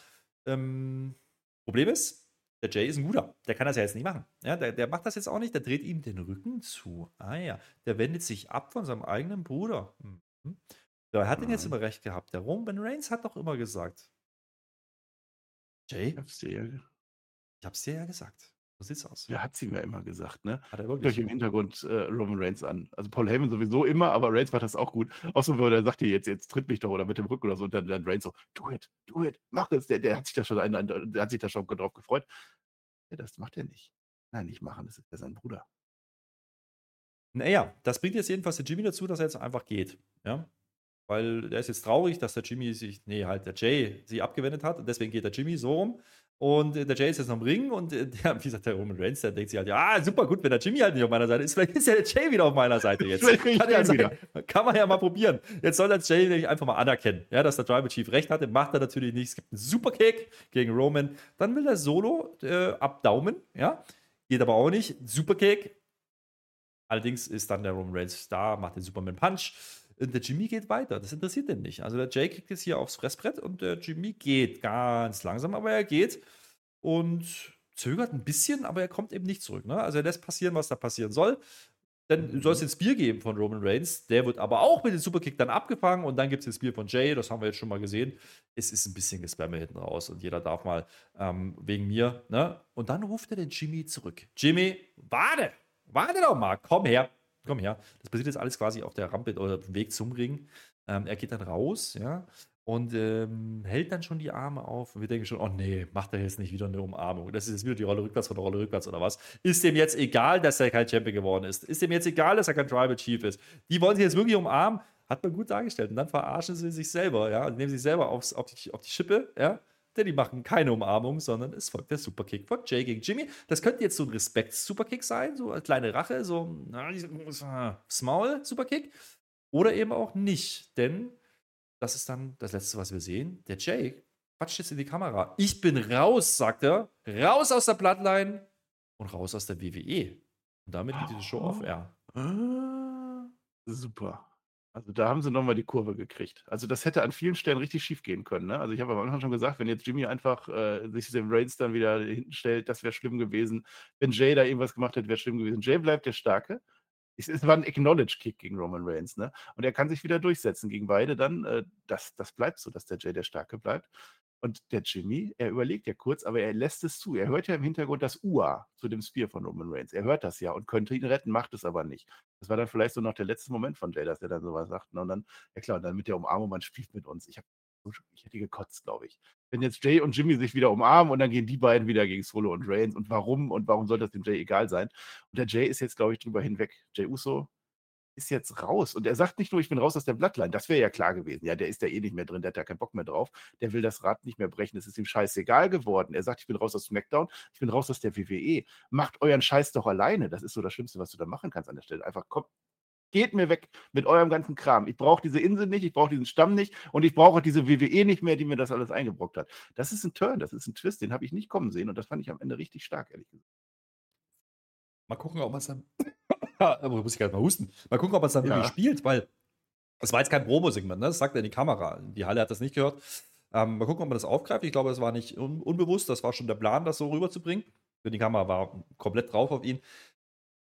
Ähm, Problem ist, der Jay ist ein guter, der kann das ja jetzt nicht machen. Ja, der, der macht das jetzt auch nicht, der dreht ihm den Rücken zu. Ah ja, der wendet sich ab von seinem eigenen Bruder. Mhm. Der hat ihn jetzt immer recht gehabt. Der Roman Reigns hat doch immer gesagt. Jay? Ich hab's dir ja, ich hab's dir ja gesagt. So sieht's aus. Ja, hat sie mir immer gesagt, ne? Hat er wirklich. Euch im Hintergrund äh, Roman Reigns an. Also Paul Heyman sowieso immer, aber Reigns macht das auch gut. Außer wenn er sagt hier jetzt, jetzt tritt mich doch oder mit dem Rücken oder so und dann, dann Reigns so, do it, do it, mach es. Der, der hat sich da schon, ein, der hat sich da schon drauf gefreut. Ja, das macht er nicht. Nein, nicht machen, das ist ja sein Bruder. Naja, das bringt jetzt jedenfalls der Jimmy dazu, dass er jetzt einfach geht. Ja? Weil er ist jetzt traurig, dass der Jimmy sich, nee, halt der Jay sich abgewendet hat und deswegen geht der Jimmy so rum. Und äh, der Jay ist jetzt noch im Ring und äh, [LAUGHS] der, wie gesagt, der Roman Reigns, der denkt sich halt, ja, super gut, wenn der Jimmy halt nicht auf meiner Seite ist. Vielleicht ist ja der Jay wieder auf meiner Seite jetzt. [LAUGHS] kann, ja sein, kann man ja mal probieren. Jetzt soll der Jay nämlich einfach mal anerkennen, ja, dass der Tribal Chief recht hatte. Macht er natürlich nicht. Es gibt einen Superkick gegen Roman. Dann will er Solo äh, abdaumen, ja. Geht aber auch nicht. Superkick. Allerdings ist dann der Roman Reigns da, macht den Superman Punch. Der Jimmy geht weiter. Das interessiert den nicht. Also der Jay kriegt jetzt hier aufs Fressbrett und der Jimmy geht ganz langsam, aber er geht und zögert ein bisschen, aber er kommt eben nicht zurück. Ne? Also er lässt passieren, was da passieren soll. Dann soll es den Spear geben von Roman Reigns. Der wird aber auch mit dem Superkick dann abgefangen und dann gibt es den Spear von Jay. Das haben wir jetzt schon mal gesehen. Es ist ein bisschen Gespamme hinten raus und jeder darf mal ähm, wegen mir. Ne? Und dann ruft er den Jimmy zurück. Jimmy, warte! Warte doch mal, komm her komm her. Das passiert jetzt alles quasi auf der Rampe oder dem Weg zum Ring. Ähm, er geht dann raus, ja, und ähm, hält dann schon die Arme auf. Und wir denken schon, oh nee, macht er jetzt nicht wieder eine Umarmung. Das ist jetzt wieder die Rolle rückwärts von der Rolle rückwärts oder was? Ist dem jetzt egal, dass er kein Champion geworden ist? Ist dem jetzt egal, dass er kein Tribal Chief ist? Die wollen sich jetzt wirklich umarmen. Hat man gut dargestellt. Und dann verarschen sie sich selber, ja, und nehmen sich selber aufs, auf, die, auf die Schippe, ja denn die machen keine Umarmung, sondern es folgt der Superkick von Jay gegen Jimmy. Das könnte jetzt so ein Respekt-Superkick sein, so eine kleine Rache, so ein Small-Superkick. Oder eben auch nicht, denn das ist dann das Letzte, was wir sehen. Der Jay quatscht jetzt in die Kamera. Ich bin raus, sagt er. Raus aus der Bloodline und raus aus der WWE. Und damit geht diese Show auf Air. Ah, super. Also da haben sie nochmal die Kurve gekriegt. Also das hätte an vielen Stellen richtig schief gehen können. Ne? Also ich habe am Anfang schon gesagt, wenn jetzt Jimmy einfach äh, sich dem Reigns dann wieder hinten stellt, das wäre schlimm gewesen. Wenn Jay da irgendwas gemacht hätte, wäre schlimm gewesen. Jay bleibt der Starke. Es, es war ein Acknowledge-Kick gegen Roman Reigns. Ne? Und er kann sich wieder durchsetzen gegen beide dann. Äh, das, das bleibt so, dass der Jay der Starke bleibt. Und der Jimmy, er überlegt ja kurz, aber er lässt es zu. Er hört ja im Hintergrund das UA zu dem Spear von Roman Reigns. Er hört das ja und könnte ihn retten, macht es aber nicht. Das war dann vielleicht so noch der letzte Moment von Jay, dass er dann sowas sagt. Und dann, ja klar, und dann mit der Umarmung, man spielt mit uns. Ich, hab, ich hätte gekotzt, glaube ich. Wenn jetzt Jay und Jimmy sich wieder umarmen und dann gehen die beiden wieder gegen Solo und Reigns. Und warum? Und warum soll das dem Jay egal sein? Und der Jay ist jetzt, glaube ich, drüber hinweg. Jay Uso ist jetzt raus. Und er sagt nicht nur, ich bin raus aus der Bloodline. Das wäre ja klar gewesen. Ja, der ist ja eh nicht mehr drin, der hat ja keinen Bock mehr drauf. Der will das Rad nicht mehr brechen. Es ist ihm scheißegal geworden. Er sagt, ich bin raus aus SmackDown, ich bin raus aus der WWE. Macht euren Scheiß doch alleine. Das ist so das Schlimmste, was du da machen kannst an der Stelle. Einfach komm, geht mir weg mit eurem ganzen Kram. Ich brauche diese Insel nicht, ich brauche diesen Stamm nicht und ich brauche diese WWE nicht mehr, die mir das alles eingebrockt hat. Das ist ein Turn, das ist ein Twist, den habe ich nicht kommen sehen und das fand ich am Ende richtig stark, ehrlich gesagt. Mal gucken, ob man es dann [LAUGHS] aber muss ich gerade mal husten. Mal gucken, ob man es dann ja. wirklich spielt, weil es war jetzt kein Promo-Segment, ne? das sagt er in die Kamera. Die Halle hat das nicht gehört. Ähm, mal gucken, ob man das aufgreift. Ich glaube, das war nicht un unbewusst, das war schon der Plan, das so rüberzubringen. Denn die Kamera war komplett drauf auf ihn.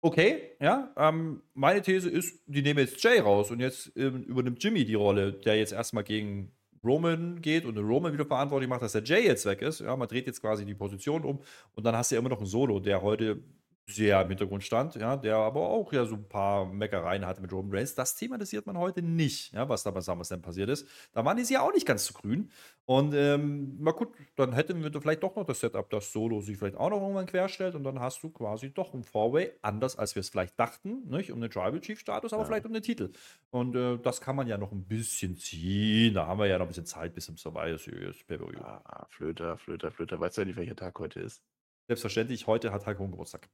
Okay, ja. Ähm, meine These ist, die nehmen jetzt Jay raus und jetzt ähm, übernimmt Jimmy die Rolle, der jetzt erstmal gegen Roman geht und Roman wieder verantwortlich macht, dass der Jay jetzt weg ist. Ja, man dreht jetzt quasi die Position um und dann hast du ja immer noch einen Solo, der heute sehr im Hintergrund stand, ja, der aber auch ja so ein paar Meckereien hatte mit Roman Reigns. Das thematisiert man heute nicht, ja, was da bei SummerSlam passiert ist. Da waren die sich ja auch nicht ganz zu grün. Und ähm, mal gut, dann hätten wir vielleicht doch noch das Setup, dass Solo sich vielleicht auch noch irgendwann querstellt und dann hast du quasi doch ein Four-Way, anders als wir es vielleicht dachten, nicht um den Tribal Chief Status, aber ja. vielleicht um den Titel. Und äh, das kann man ja noch ein bisschen ziehen. Da haben wir ja noch ein bisschen Zeit bis zum Survivor Series Ah, Flöter, Flöter, Flöter. Weißt du nicht, welcher Tag heute ist? Selbstverständlich, heute hat Heiko Geburtstag.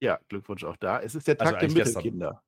Ja, Glückwunsch auch da. Es ist der also Tag also der Mittelkinder. Gestern.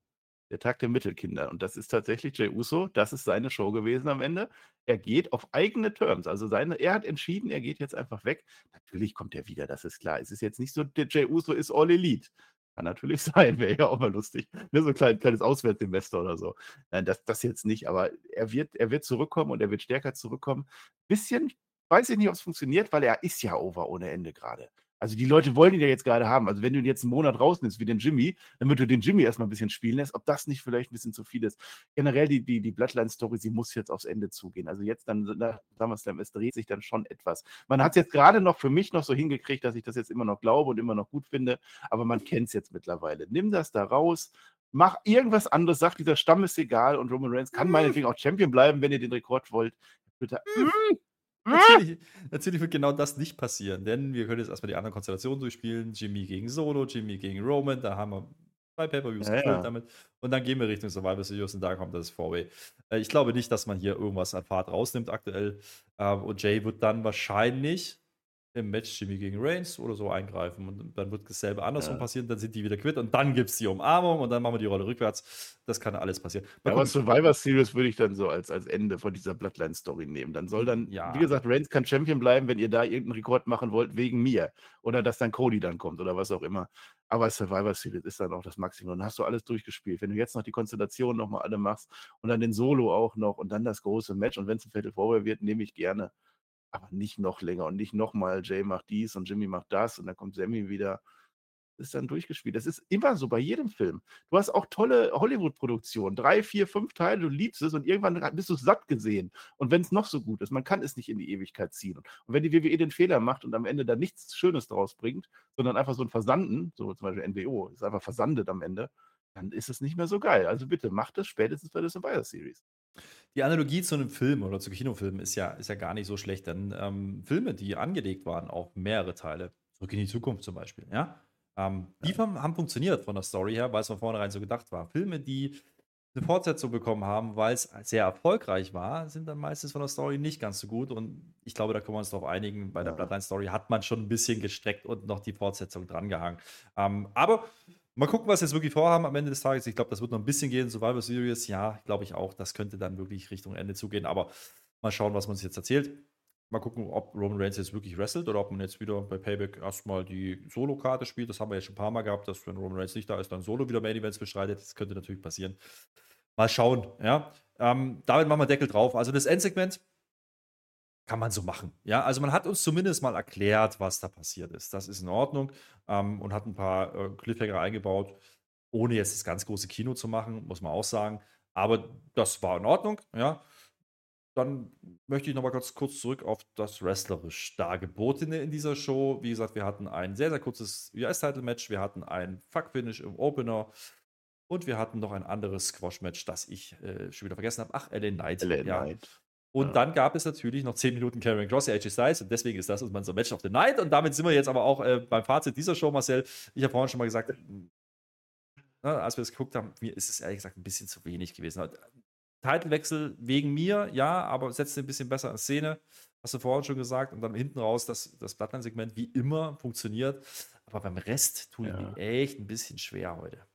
Der Tag der Mittelkinder. Und das ist tatsächlich Jay Uso. Das ist seine Show gewesen am Ende. Er geht auf eigene Terms. Also seine, er hat entschieden, er geht jetzt einfach weg. Natürlich kommt er wieder, das ist klar. Es ist jetzt nicht so, der Jay Uso ist All Elite. Kann natürlich [LAUGHS] sein, wäre ja auch mal lustig. Ne, so ein klein, kleines Auswärtsinvestor oder so. Nein, das, das jetzt nicht, aber er wird, er wird zurückkommen und er wird stärker zurückkommen. Bisschen, weiß ich nicht, ob es funktioniert, weil er ist ja over ohne Ende gerade. Also die Leute wollen ihn ja jetzt gerade haben. Also wenn du ihn jetzt einen Monat rausnimmst, wie den Jimmy, damit du den Jimmy erstmal ein bisschen spielen lässt, ob das nicht vielleicht ein bisschen zu viel ist. Generell die, die, die Bloodline-Story, sie muss jetzt aufs Ende zugehen. Also jetzt dann nach SummerSlam, es dreht sich dann schon etwas. Man hat es jetzt gerade noch für mich noch so hingekriegt, dass ich das jetzt immer noch glaube und immer noch gut finde, aber man kennt es jetzt mittlerweile. Nimm das da raus, mach irgendwas anderes, sag, dieser Stamm ist egal und Roman Reigns kann meinetwegen auch Champion bleiben, wenn ihr den Rekord wollt. Bitte, mm, Natürlich, natürlich, wird genau das nicht passieren, denn wir können jetzt erstmal die anderen Konstellationen durchspielen. Jimmy gegen Solo, Jimmy gegen Roman, da haben wir zwei Pay-Per-Views ja, ja. damit. Und dann gehen wir Richtung Survivor Series und da kommt das Four-Way. Äh, ich glaube nicht, dass man hier irgendwas an Fahrt rausnimmt aktuell. Ähm, und Jay wird dann wahrscheinlich im Match Jimmy gegen Reigns oder so eingreifen und dann wird dasselbe andersrum Ja. passieren, dann sind die wieder quitt und dann gibt es die Umarmung und dann machen wir die Rolle rückwärts. Das kann alles passieren. Mal Ja, aber. Survivor Series würde ich dann so als, als Ende von dieser Bloodline-Story nehmen. Dann soll dann, Ja. wie gesagt, Reigns kann Champion bleiben, wenn ihr da irgendeinen Rekord machen wollt, wegen mir. Oder dass dann Cody dann kommt oder was auch immer. Aber Survivor Series ist dann auch das Maximum. Dann hast du alles durchgespielt. Wenn du jetzt noch die Konstellation nochmal alle machst und dann den Solo auch noch und dann das große Match und wenn es ein Fatal Forward wird, nehme ich gerne. Aber nicht noch länger und nicht nochmal, Jay macht dies und Jimmy macht das und dann kommt Sammy wieder. Das ist dann durchgespielt. Das ist immer so bei jedem Film. Du hast auch tolle Hollywood-Produktionen. Drei, vier, fünf Teile, du liebst es und irgendwann bist du satt gesehen. Und wenn es noch so gut ist, man kann es nicht in die Ewigkeit ziehen. Und wenn die WWE den Fehler macht und am Ende dann nichts Schönes draus bringt, sondern einfach so ein Versanden, so zum Beispiel NWO, ist einfach versandet am Ende, dann ist es nicht mehr so geil. Also bitte, macht es spätestens bei der Survivor Series. Die Analogie zu einem Film oder zu Kinofilmen ist ja, ist ja gar nicht so schlecht, denn ähm, Filme, die angelegt waren, auch mehrere Teile, zurück in die Zukunft zum Beispiel, ja, ähm, die haben, haben funktioniert von der Story her, weil es von vornherein so gedacht war. Filme, die eine Fortsetzung bekommen haben, weil es sehr erfolgreich war, sind dann meistens von der Story nicht ganz so gut. Und ich glaube, da können wir uns darauf einigen. Bei der Ja. Bloodline-Story hat man schon ein bisschen gestreckt und noch die Fortsetzung drangehangen. Ähm, aber mal gucken, was sie jetzt wirklich vorhaben am Ende des Tages. Ich glaube, das wird noch ein bisschen gehen. Survivor Series, ja, glaube ich auch. Das könnte dann wirklich Richtung Ende zugehen. Aber mal schauen, was man sich jetzt erzählt. Mal gucken, ob Roman Reigns jetzt wirklich wrestelt oder ob man jetzt wieder bei Payback erstmal die Solo-Karte spielt. Das haben wir jetzt schon ein paar Mal gehabt, dass wenn Roman Reigns nicht da ist, dann Solo wieder Main Events bestreitet. Das könnte natürlich passieren. Mal schauen, ja. Ähm, damit machen wir Deckel drauf. Also das Endsegment kann man so machen. Ja, also man hat uns zumindest mal erklärt, was da passiert ist. Das ist in Ordnung ähm, und hat ein paar äh, Cliffhanger eingebaut, ohne jetzt das ganz große Kino zu machen, muss man auch sagen. Aber das war in Ordnung, ja. Dann möchte ich noch mal kurz, kurz zurück auf das wrestlerisch Dargebotene in dieser Show. Wie gesagt, wir hatten ein sehr, sehr kurzes US-Title-Match, wir hatten ein Fuck-Finish im Opener und wir hatten noch ein anderes Squash-Match, das ich äh, schon wieder vergessen habe. Ach, LA Knight. LA ja. Knight. Und Ja. dann gab es natürlich noch 10 Minuten Karrion Cross, AJ Styles. Und deswegen ist das unser Match of the Night. Und damit sind wir jetzt aber auch äh, beim Fazit dieser Show, Marcel. Ich habe vorhin schon mal gesagt, na, als wir das geguckt haben, mir ist es ehrlich gesagt ein bisschen zu wenig gewesen. Titelwechsel wegen mir, ja, aber setzt ein bisschen besser in Szene. Hast du vorhin schon gesagt. Und dann hinten raus, das, das Bloodline-Segment wie immer funktioniert. Aber beim Rest tue ich Ja. mir echt ein bisschen schwer heute.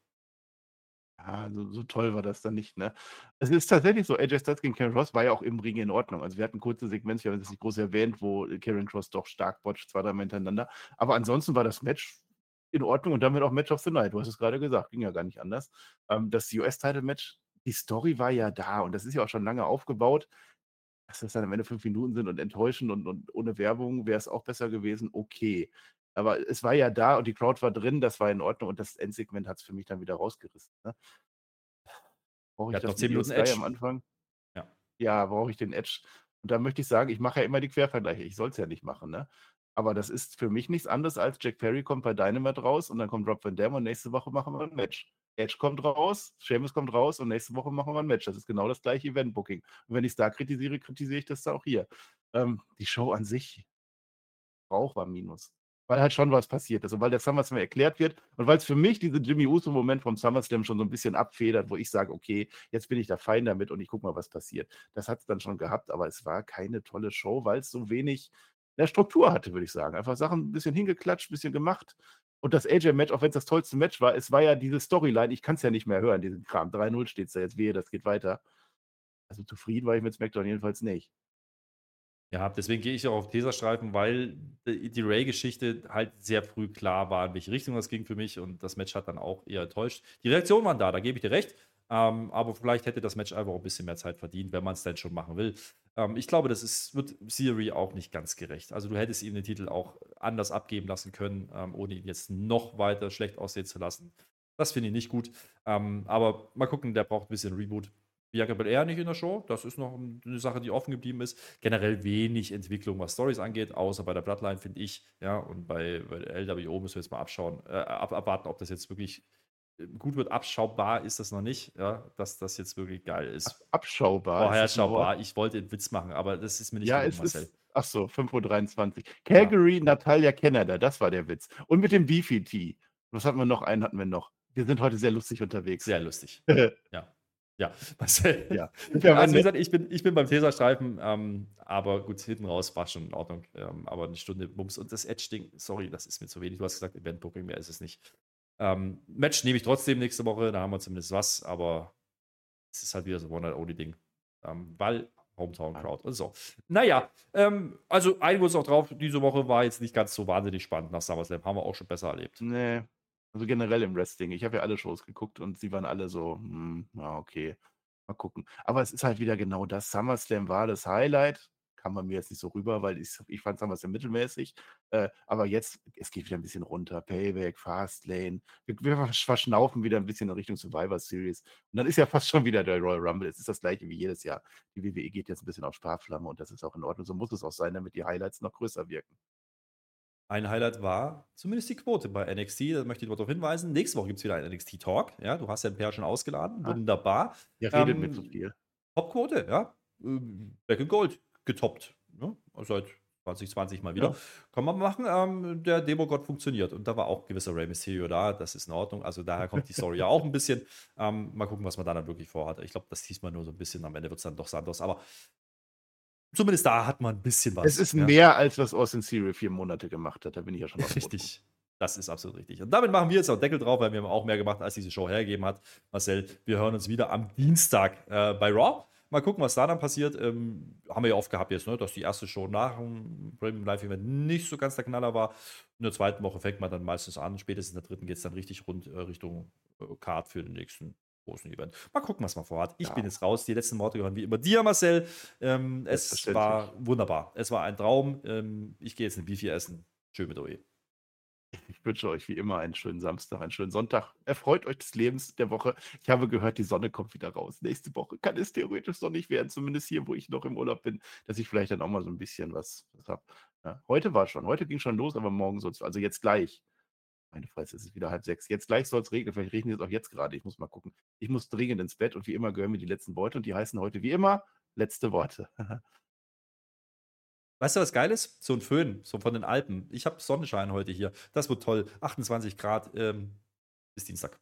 Ja, so, so toll war das dann nicht, ne? Es ist tatsächlich so, AJ Styles gegen Karen Cross war ja auch im Ring in Ordnung. Also wir hatten kurze Sequenz, wir haben das nicht groß erwähnt, wo Karen Cross doch stark botcht, zwei, dreimal hintereinander. Aber ansonsten war das Match in Ordnung und damit auch Match of the Night. Du hast es gerade gesagt, ging ja gar nicht anders. Ähm, das US-Title-Match, die Story war ja da und das ist ja auch schon lange aufgebaut. Dass das dann am Ende fünf Minuten sind und enttäuschend und, und ohne Werbung wäre es auch besser gewesen, okay. Aber es war ja da und die Crowd war drin, das war in Ordnung und das Endsegment hat es für mich dann wieder rausgerissen. Ne? Brauche ich noch das 10 Video Minuten Sky Edge. am Anfang? Ja. Ja, brauche ich den Edge. Und da möchte ich sagen, ich mache ja immer die Quervergleiche. Ich soll es ja nicht machen, ne? Aber das ist für mich nichts anderes als Jack Perry kommt bei Dynamite raus und dann kommt Rob Van Dam und nächste Woche machen wir ein Match. Edge kommt raus, Sheamus kommt raus und nächste Woche machen wir ein Match. Das ist genau das gleiche Event-Booking. Und wenn ich es da kritisiere, kritisiere ich das da auch hier. Ähm, die Show an sich braucht war Minus. Weil halt schon was passiert ist und weil der SummerSlam erklärt wird und weil es für mich diesen Jimmy Uso-Moment vom SummerSlam schon so ein bisschen abfedert, wo ich sage, okay, jetzt bin ich da fein damit und ich gucke mal, was passiert. Das hat es dann schon gehabt, aber es war keine tolle Show, weil es so wenig ja, Struktur hatte, würde ich sagen. Einfach Sachen ein bisschen hingeklatscht, ein bisschen gemacht. Und das AJ-Match, auch wenn es das tollste Match war, es war ja diese Storyline, ich kann es ja nicht mehr hören, diesen Kram. 3-0 steht es da jetzt, wehe, das geht weiter. Also zufrieden war ich mit SmackDown jedenfalls nicht. Ja, deswegen gehe ich auch auf Teserstreifen, weil die Ray-Geschichte halt sehr früh klar war, in welche Richtung das ging für mich und das Match hat dann auch eher enttäuscht. Die Reaktionen waren da, da gebe ich dir recht. Ähm, aber vielleicht hätte das Match einfach auch ein bisschen mehr Zeit verdient, wenn man es denn schon machen will. Ähm, ich glaube, das ist, wird Theory auch nicht ganz gerecht. Also du hättest ihm den Titel auch anders abgeben lassen können, ähm, ohne ihn jetzt noch weiter schlecht aussehen zu lassen. Das finde ich nicht gut. Ähm, aber mal gucken, der braucht ein bisschen Reboot. Bianca Belair nicht in der Show. Das ist noch eine Sache, die offen geblieben ist. Generell wenig Entwicklung, was Stories angeht, außer bei der Bloodline, finde ich. Ja, und bei, bei der LWO müssen wir jetzt mal abschauen, äh, ab, abwarten, ob das jetzt wirklich äh, gut wird. Abschaubar ist das noch nicht, ja, dass das jetzt wirklich geil ist. Abschaubar. Vorher ist das ein Wort? schaubar. Ich wollte einen Witz machen, aber das ist mir nicht Ja, gelungen, Marcel. ist. Ach so, 5.23 Uhr. Calgary, Natalia Canada, das war der Witz. Und mit dem Beefy Tea. Was hatten wir noch? Einen hatten wir noch. Wir sind heute sehr lustig unterwegs. Sehr lustig. [LAUGHS] Ja. Ja, [LAUGHS] Marcel. Ja. Also, wie gesagt, ich bin, ich bin beim Tesastreifen, ähm, aber gut, hinten raus war schon in Ordnung. Ähm, aber eine Stunde Bums und das Edge-Ding, sorry, das ist mir zu wenig. Du hast gesagt, Event-Booking, mehr ist es nicht. Ähm, Match nehme ich trotzdem nächste Woche, da haben wir zumindest was, aber es ist halt wieder so One-Night-Only-Ding. Ähm, weil Hometown Crowd und so. Naja, ähm, also einigen wir uns auch drauf, diese Woche war jetzt nicht ganz so wahnsinnig spannend nach SummerSlam. Haben wir auch schon besser erlebt. Nee, also generell im Wrestling. Ich habe ja alle Shows geguckt und sie waren alle so, hm, ja, okay, mal gucken. Aber es ist halt wieder genau das. SummerSlam war das Highlight kam bei mir jetzt nicht so rüber, weil ich, ich fand ja mittelmäßig. Äh, aber jetzt, es geht wieder ein bisschen runter. Payback, Fastlane. Wir, wir verschnaufen wieder ein bisschen in Richtung Survivor Series. Und dann ist ja fast schon wieder der Royal Rumble. Es ist das gleiche wie jedes Jahr. Die WWE geht jetzt ein bisschen auf Sparflamme und das ist auch in Ordnung. So muss es auch sein, damit die Highlights noch größer wirken. Ein Highlight war zumindest die Quote bei NXT. Da möchte ich darauf hinweisen. Nächste Woche gibt es wieder einen NXT Talk. Ja, du hast ja ein Pair schon ausgeladen. Ah. Wunderbar. Ihr redet ähm, mit so viel. Topquote, ja. Ähm, Black and Gold getoppt. Ne? Seit 2020 mal wieder. Ja. Kann man machen. Ähm, der Demo-Gott funktioniert. Und da war auch gewisser Rey Mysterio da. Das ist in Ordnung. Also daher kommt die Story [LAUGHS] ja auch ein bisschen. Ähm, mal gucken, was man da dann wirklich vorhat. Ich glaube, das hieß man nur so ein bisschen. Am Ende wird es dann doch Santos. Aber zumindest da hat man ein bisschen was. Es ist ja. mehr, als was Austin Theory vier Monate gemacht hat. Da bin ich ja schon [LAUGHS] Richtig. Das ist absolut richtig. Und damit machen wir jetzt auch Deckel drauf, weil wir haben auch mehr gemacht, als diese Show hergegeben hat. Marcel, wir hören uns wieder am Dienstag äh, bei Raw. Mal gucken, was da dann passiert. Ähm, haben wir ja oft gehabt jetzt, ne, dass die erste Show nach dem Premium Live Event nicht so ganz der Knaller war. In der zweiten Woche fängt man dann meistens an. Spätestens in der dritten geht es dann richtig rund äh, Richtung äh, Card für den nächsten großen Event. Mal gucken, was man vorhat. Ich ja. bin jetzt raus. Die letzten Worte gehören wie immer dir, Marcel. Ähm, es war wunderbar. Es war ein Traum. Ähm, ich gehe jetzt ein Bifi essen. Schön mit euch. Ich wünsche euch wie immer einen schönen Samstag, einen schönen Sonntag. Erfreut euch des Lebens der Woche. Ich habe gehört, die Sonne kommt wieder raus. Nächste Woche kann es theoretisch sonnig werden, zumindest hier, wo ich noch im Urlaub bin, dass ich vielleicht dann auch mal so ein bisschen was, was habe. Ja, heute war schon, heute ging schon los, aber morgen soll es, also jetzt gleich. Meine Fresse, es ist wieder halb sechs. Jetzt gleich soll es regnen. Vielleicht regnet es auch jetzt gerade. Ich muss mal gucken. Ich muss dringend ins Bett und wie immer gehören mir die letzten Worte und die heißen heute wie immer letzte Worte. [LAUGHS] Weißt du, was geil ist? So ein Föhn, so von den Alpen. Ich habe Sonnenschein heute hier. Das wird toll. 28 Grad. Ähm, bis Dienstag.